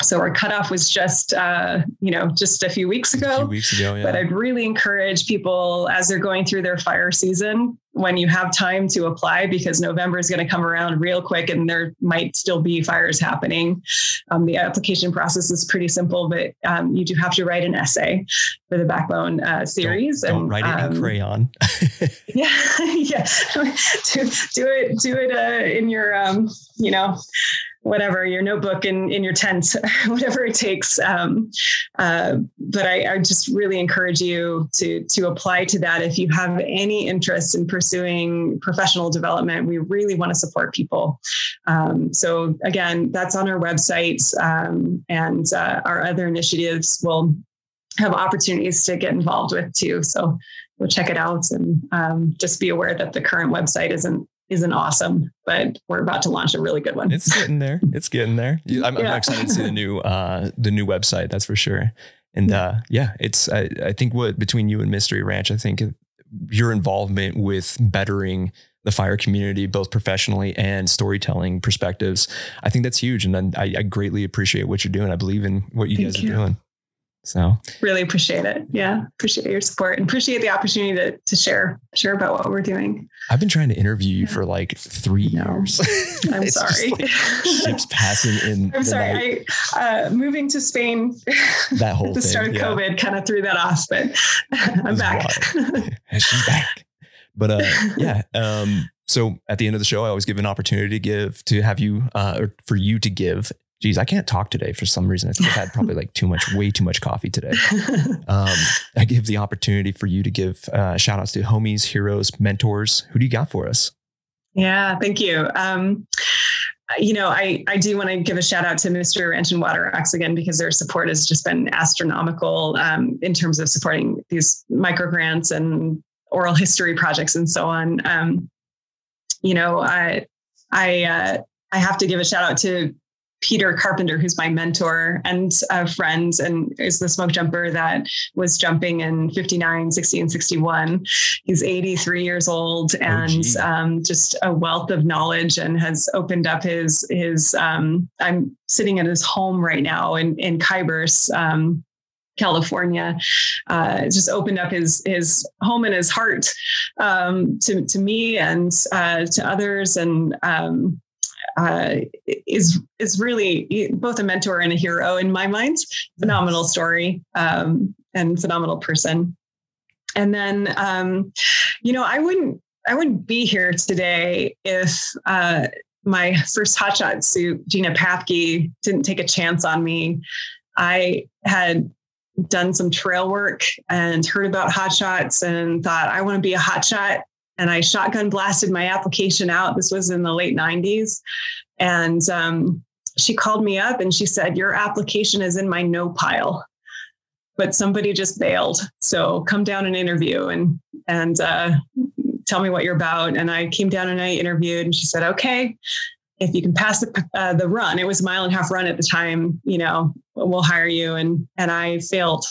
So our cutoff was just, uh, you know, just a few weeks ago. A few weeks ago, yeah. But I'd really encourage people as they're going through their fire season, when you have time to apply, because November is going to come around real quick, and there might still be fires happening. Um, the application process is pretty simple, but um, you do have to write an essay for the Backbone uh, series. Don't, don't and, write it um, in crayon. yeah, yeah. do, do it. Do it uh, in your, um, you know whatever your notebook in in your tent whatever it takes. Um, uh, but I, I, just really encourage you to to apply to that if you have any interest in pursuing professional development. We really want to support people. Um, so again that's on our website um, and uh, our other initiatives will have opportunities to get involved with too. So go check it out and um, just be aware that the current website isn't isn't awesome, but we're about to launch a really good one. It's getting there. It's getting there. I'm, yeah. I'm excited to see the new uh, the new website. That's for sure. And uh, yeah, it's I, I think what between you and Mystery Ranch, I think your involvement with bettering the fire community, both professionally and storytelling perspectives, I think that's huge. And then I, I greatly appreciate what you're doing. I believe in what you Thank guys you. are doing. So really appreciate it. Yeah. Appreciate your support and appreciate the opportunity to, to share, share about what we're doing. I've been trying to interview you yeah. for like three no. years. I'm sorry. Like ships passing in. I'm sorry. I, uh, moving to Spain that whole the thing, start of yeah. COVID kind of threw that off, but I'm back. she's back. But uh, yeah. Um, so at the end of the show, I always give an opportunity to give to have you uh, or for you to give geez, I can't talk today for some reason. I think I've had probably like too much, way too much coffee today. Um, I give the opportunity for you to give uh, shout outs to homies, heroes, mentors. Who do you got for us? Yeah, thank you. Um, you know, I, I do want to give a shout out to Mystery Ranch and Waterax again because their support has just been astronomical um, in terms of supporting these micro grants and oral history projects and so on. Um, you know, I I uh, I have to give a shout out to Peter Carpenter, who's my mentor and a friend, and is the smoke jumper that was jumping in 59, 60, and 61. He's 83 years old oh, and oh, um, just a wealth of knowledge and has opened up his, his um, I'm sitting at his home right now in, in Kyburz, um, California, uh, just opened up his his home and his heart um, to to me and uh, to others, and um, uh, is is really both a mentor and a hero in my mind. Phenomenal story um, and phenomenal person. And then, um, you know, I wouldn't I wouldn't be here today if uh, my first hotshot suit, Gina Pathke, didn't take a chance on me. I had done some trail work and heard about hotshots and thought I want to be a hotshot and I shotgun blasted my application out. This was in the late 90s. And um, she called me up and she said, Your application is in my no pile. But somebody just bailed. So come down and interview and and uh, tell me what you're about. And I came down and I interviewed, and she said, "Okay, if you can pass the uh, the run, it was a mile and a half run at the time. You know, we'll hire you." And and I failed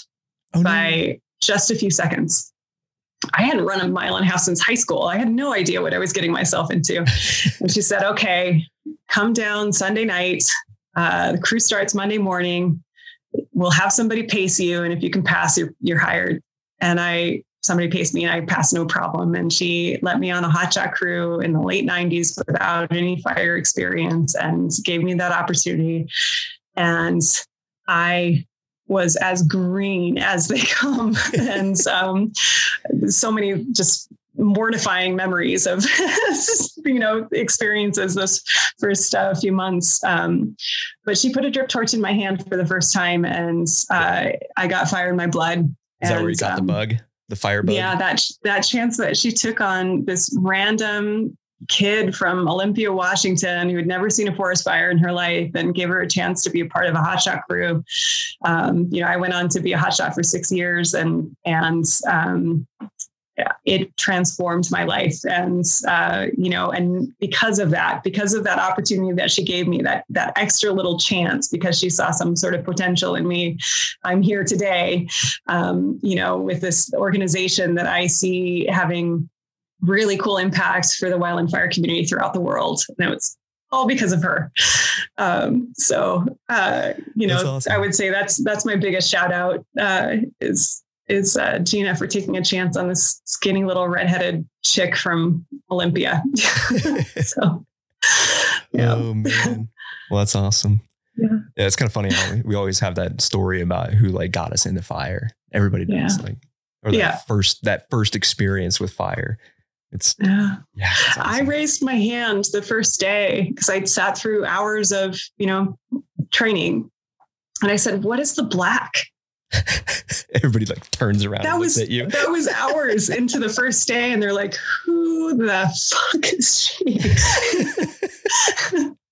oh, by no. just a few seconds. I hadn't run a mile and a half since high school. I had no idea what I was getting myself into. and she said, okay, come down Sunday night. uh, the crew starts Monday morning. We'll have somebody pace you, and if you can pass, you're, you're hired. And I somebody paced me and I passed no problem. And she let me on a hot shot crew in the late 90s without any fire experience and gave me that opportunity. And I was as green as they come. and um, so many just mortifying memories of you know experiences this first uh, few months um, but she put a drip torch in my hand for the first time and uh, i got fire in my blood Is and, that where you got um, the bug? The fire bug? yeah that that chance that she took on this random kid from olympia washington who had never seen a forest fire in her life and gave her a chance to be a part of a hotshot crew um, you know i went on to be a hotshot for six years and and um, it transformed my life. And uh, you know and because of that because of that opportunity that she gave me that that extra little chance because she saw some sort of potential in me i'm here today um, you know with this organization that i see having really cool impact for the wildland fire community throughout the world and it was all because of her um, so uh, you know awesome. i would say that's that's my biggest shout out uh, is is uh, Gina for taking a chance on this skinny little redheaded chick from Olympia. so, yeah. Oh man. Well, that's awesome. Yeah. Yeah, it's kind of funny how we, always have that story about who like got us into fire. Everybody does, like, or that Yeah. first that first experience with fire. It's yeah. yeah. it's I raised my hand the first day because I'd sat through hours of, you know, training. And I said, What is the black? Everybody like turns around That and was you. that was hours into the first day, and they're like, "Who the fuck is she?"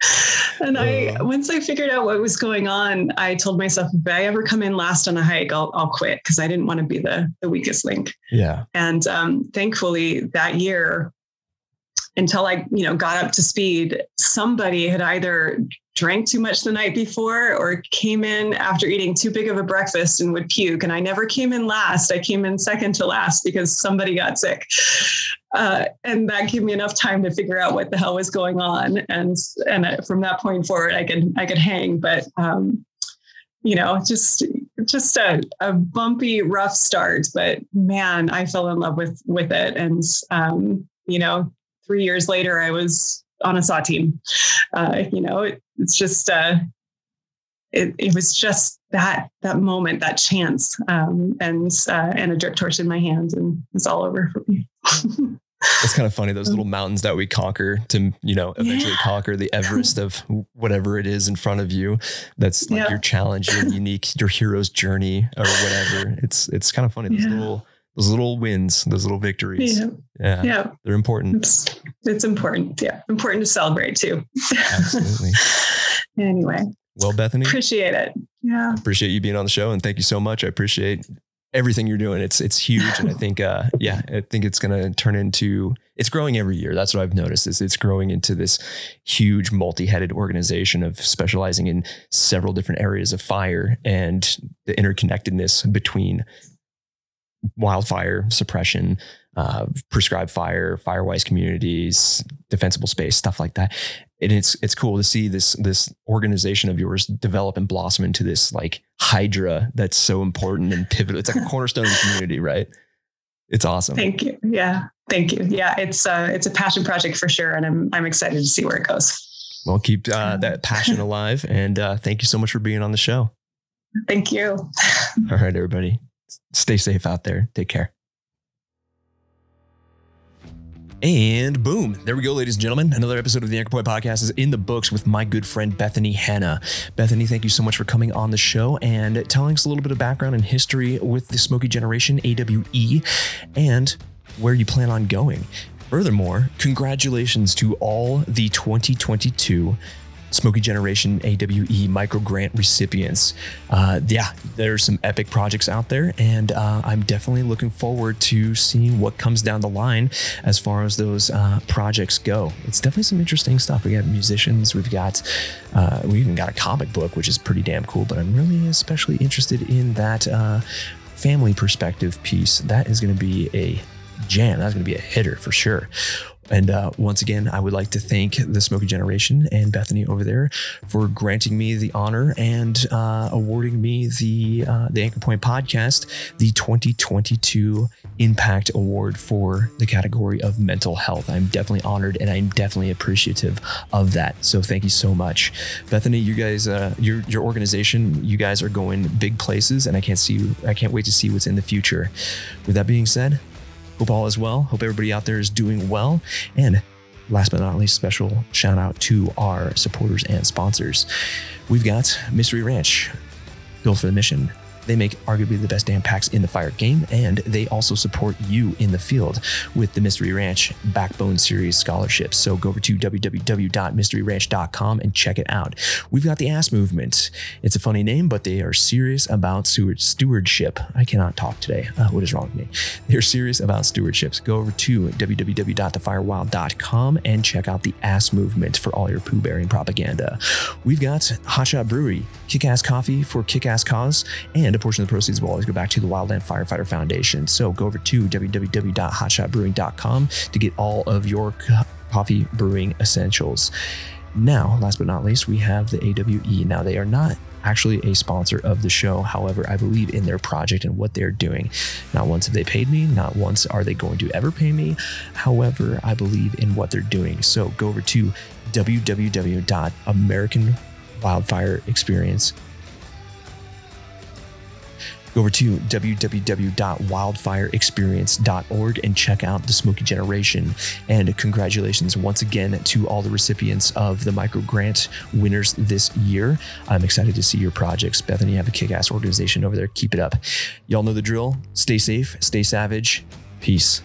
and I, Uh. once I figured out what was going on, I told myself, if I ever come in last on a hike, I'll I'll quit because I didn't want to be the the weakest link. Yeah. And um, thankfully, that year, until I, you know, got up to speed, somebody had either drank too much the night before or came in after eating too big of a breakfast and would puke. And I never came in last. I came in second to last because somebody got sick. Uh, and that gave me enough time to figure out what the hell was going on. And and from that point forward, I could I could hang. But um, you know, just just a, a bumpy, rough start. But man, I fell in love with with it. And um, you know, three years later, I was on a SAW team. Uh, you know, it, it's just uh, it, it was just that that moment, that chance, um, and uh, and a drip torch in my hand, and it's all over for me. It's kind of funny those little mountains that we conquer to, you know, eventually Yeah. conquer the Everest of whatever it is in front of you. That's like Yeah. your challenge, your unique, your hero's journey or whatever. It's it's kind of funny those Yeah. little those little wins, those little victories. yeah, Yeah, yeah, they're important. it's it's important. Yeah, important to celebrate too. Absolutely. anyway, Well, Bethany, appreciate it. Yeah. appreciate you being on the show and thank you so much. I appreciate everything you're doing. It's it's huge and I think uh yeah, I think it's going to turn into it's growing every year. That's what I've noticed is it's growing into this huge multi-headed organization of specializing in several different areas of fire and the interconnectedness between wildfire suppression, uh, prescribed fire, firewise communities, defensible space, stuff like that. And it's it's cool to see this this organization of yours develop and blossom into this like hydra that's so important and pivotal. It's like a cornerstone of the community, right? It's awesome. Thank you. Yeah. Thank you. Yeah. It's uh it's a passion project for sure. And I'm I'm excited to see where it goes. Well, keep uh, that passion alive, and uh, thank you so much for being on the show. Thank you. All right, everybody, stay safe out there. Take care. And boom, there we go, ladies and gentlemen. Another episode of the Anchor Point Podcast is in the books with my good friend Bethany Hannah. Bethany, thank you so much for coming on the show and telling us a little bit of background and history with the Smokey Generation AWE and where you plan on going. Furthermore, congratulations to all the 2022 Smokey Generation AWE micro grant recipients. Uh, yeah, there's some epic projects out there, and uh, I'm definitely looking forward to seeing what comes down the line as far as those uh, projects go. It's definitely some interesting stuff. We got musicians, we've got, uh, we even got a comic book, which is pretty damn cool. But I'm really especially interested in that uh, family perspective piece. That is going to be a jam. That's going to be a hitter for sure. And uh, once again, I would like to thank the Smokey Generation and Bethany over there for granting me the honor and uh, awarding me the uh, the Anchor Point Podcast, the 2022 Impact Award for the category of mental health. I'm definitely honored and I'm definitely appreciative of that. So thank you so much, Bethany. You guys, uh, your your organization, you guys are going big places, and I can't see, I can't wait to see what's in the future. With that being said, Hope all is well. Hope everybody out there is doing well. And last but not least, special shout out to our supporters and sponsors. We've got Mystery Ranch, built for the mission. They make arguably the best damn packs in the fire game, and they also support you in the field with the Mystery Ranch Backbone Series scholarships. So go over to www.mysteryranch.com and check it out. We've got the Ass Movement. It's a funny name, but they are serious about stewardship. I cannot talk today. Uh, what is wrong with me? They're serious about stewardships. Go over to www.thefirewild.com and check out the Ass Movement for all your poo bearing propaganda. We've got Hotshot Brewery, kick ass coffee for kick ass cause, and a portion of the proceeds will always go back to the Wildland Firefighter Foundation. So go over to www.hotshotbrewing.com to get all of your coffee brewing essentials. Now, last but not least, we have the AWE. Now, they are not actually a sponsor of the show. However, I believe in their project and what they're doing. Not once have they paid me, not once are they going to ever pay me. However, I believe in what they're doing. So go over to www.americanwildfireexperience.com Go over to www.wildfireexperience.org and check out the Smokey Generation. And congratulations once again to all the recipients of the micro grant winners this year. I'm excited to see your projects. Bethany, you have a kick ass organization over there. Keep it up. Y'all know the drill. Stay safe, stay savage. Peace.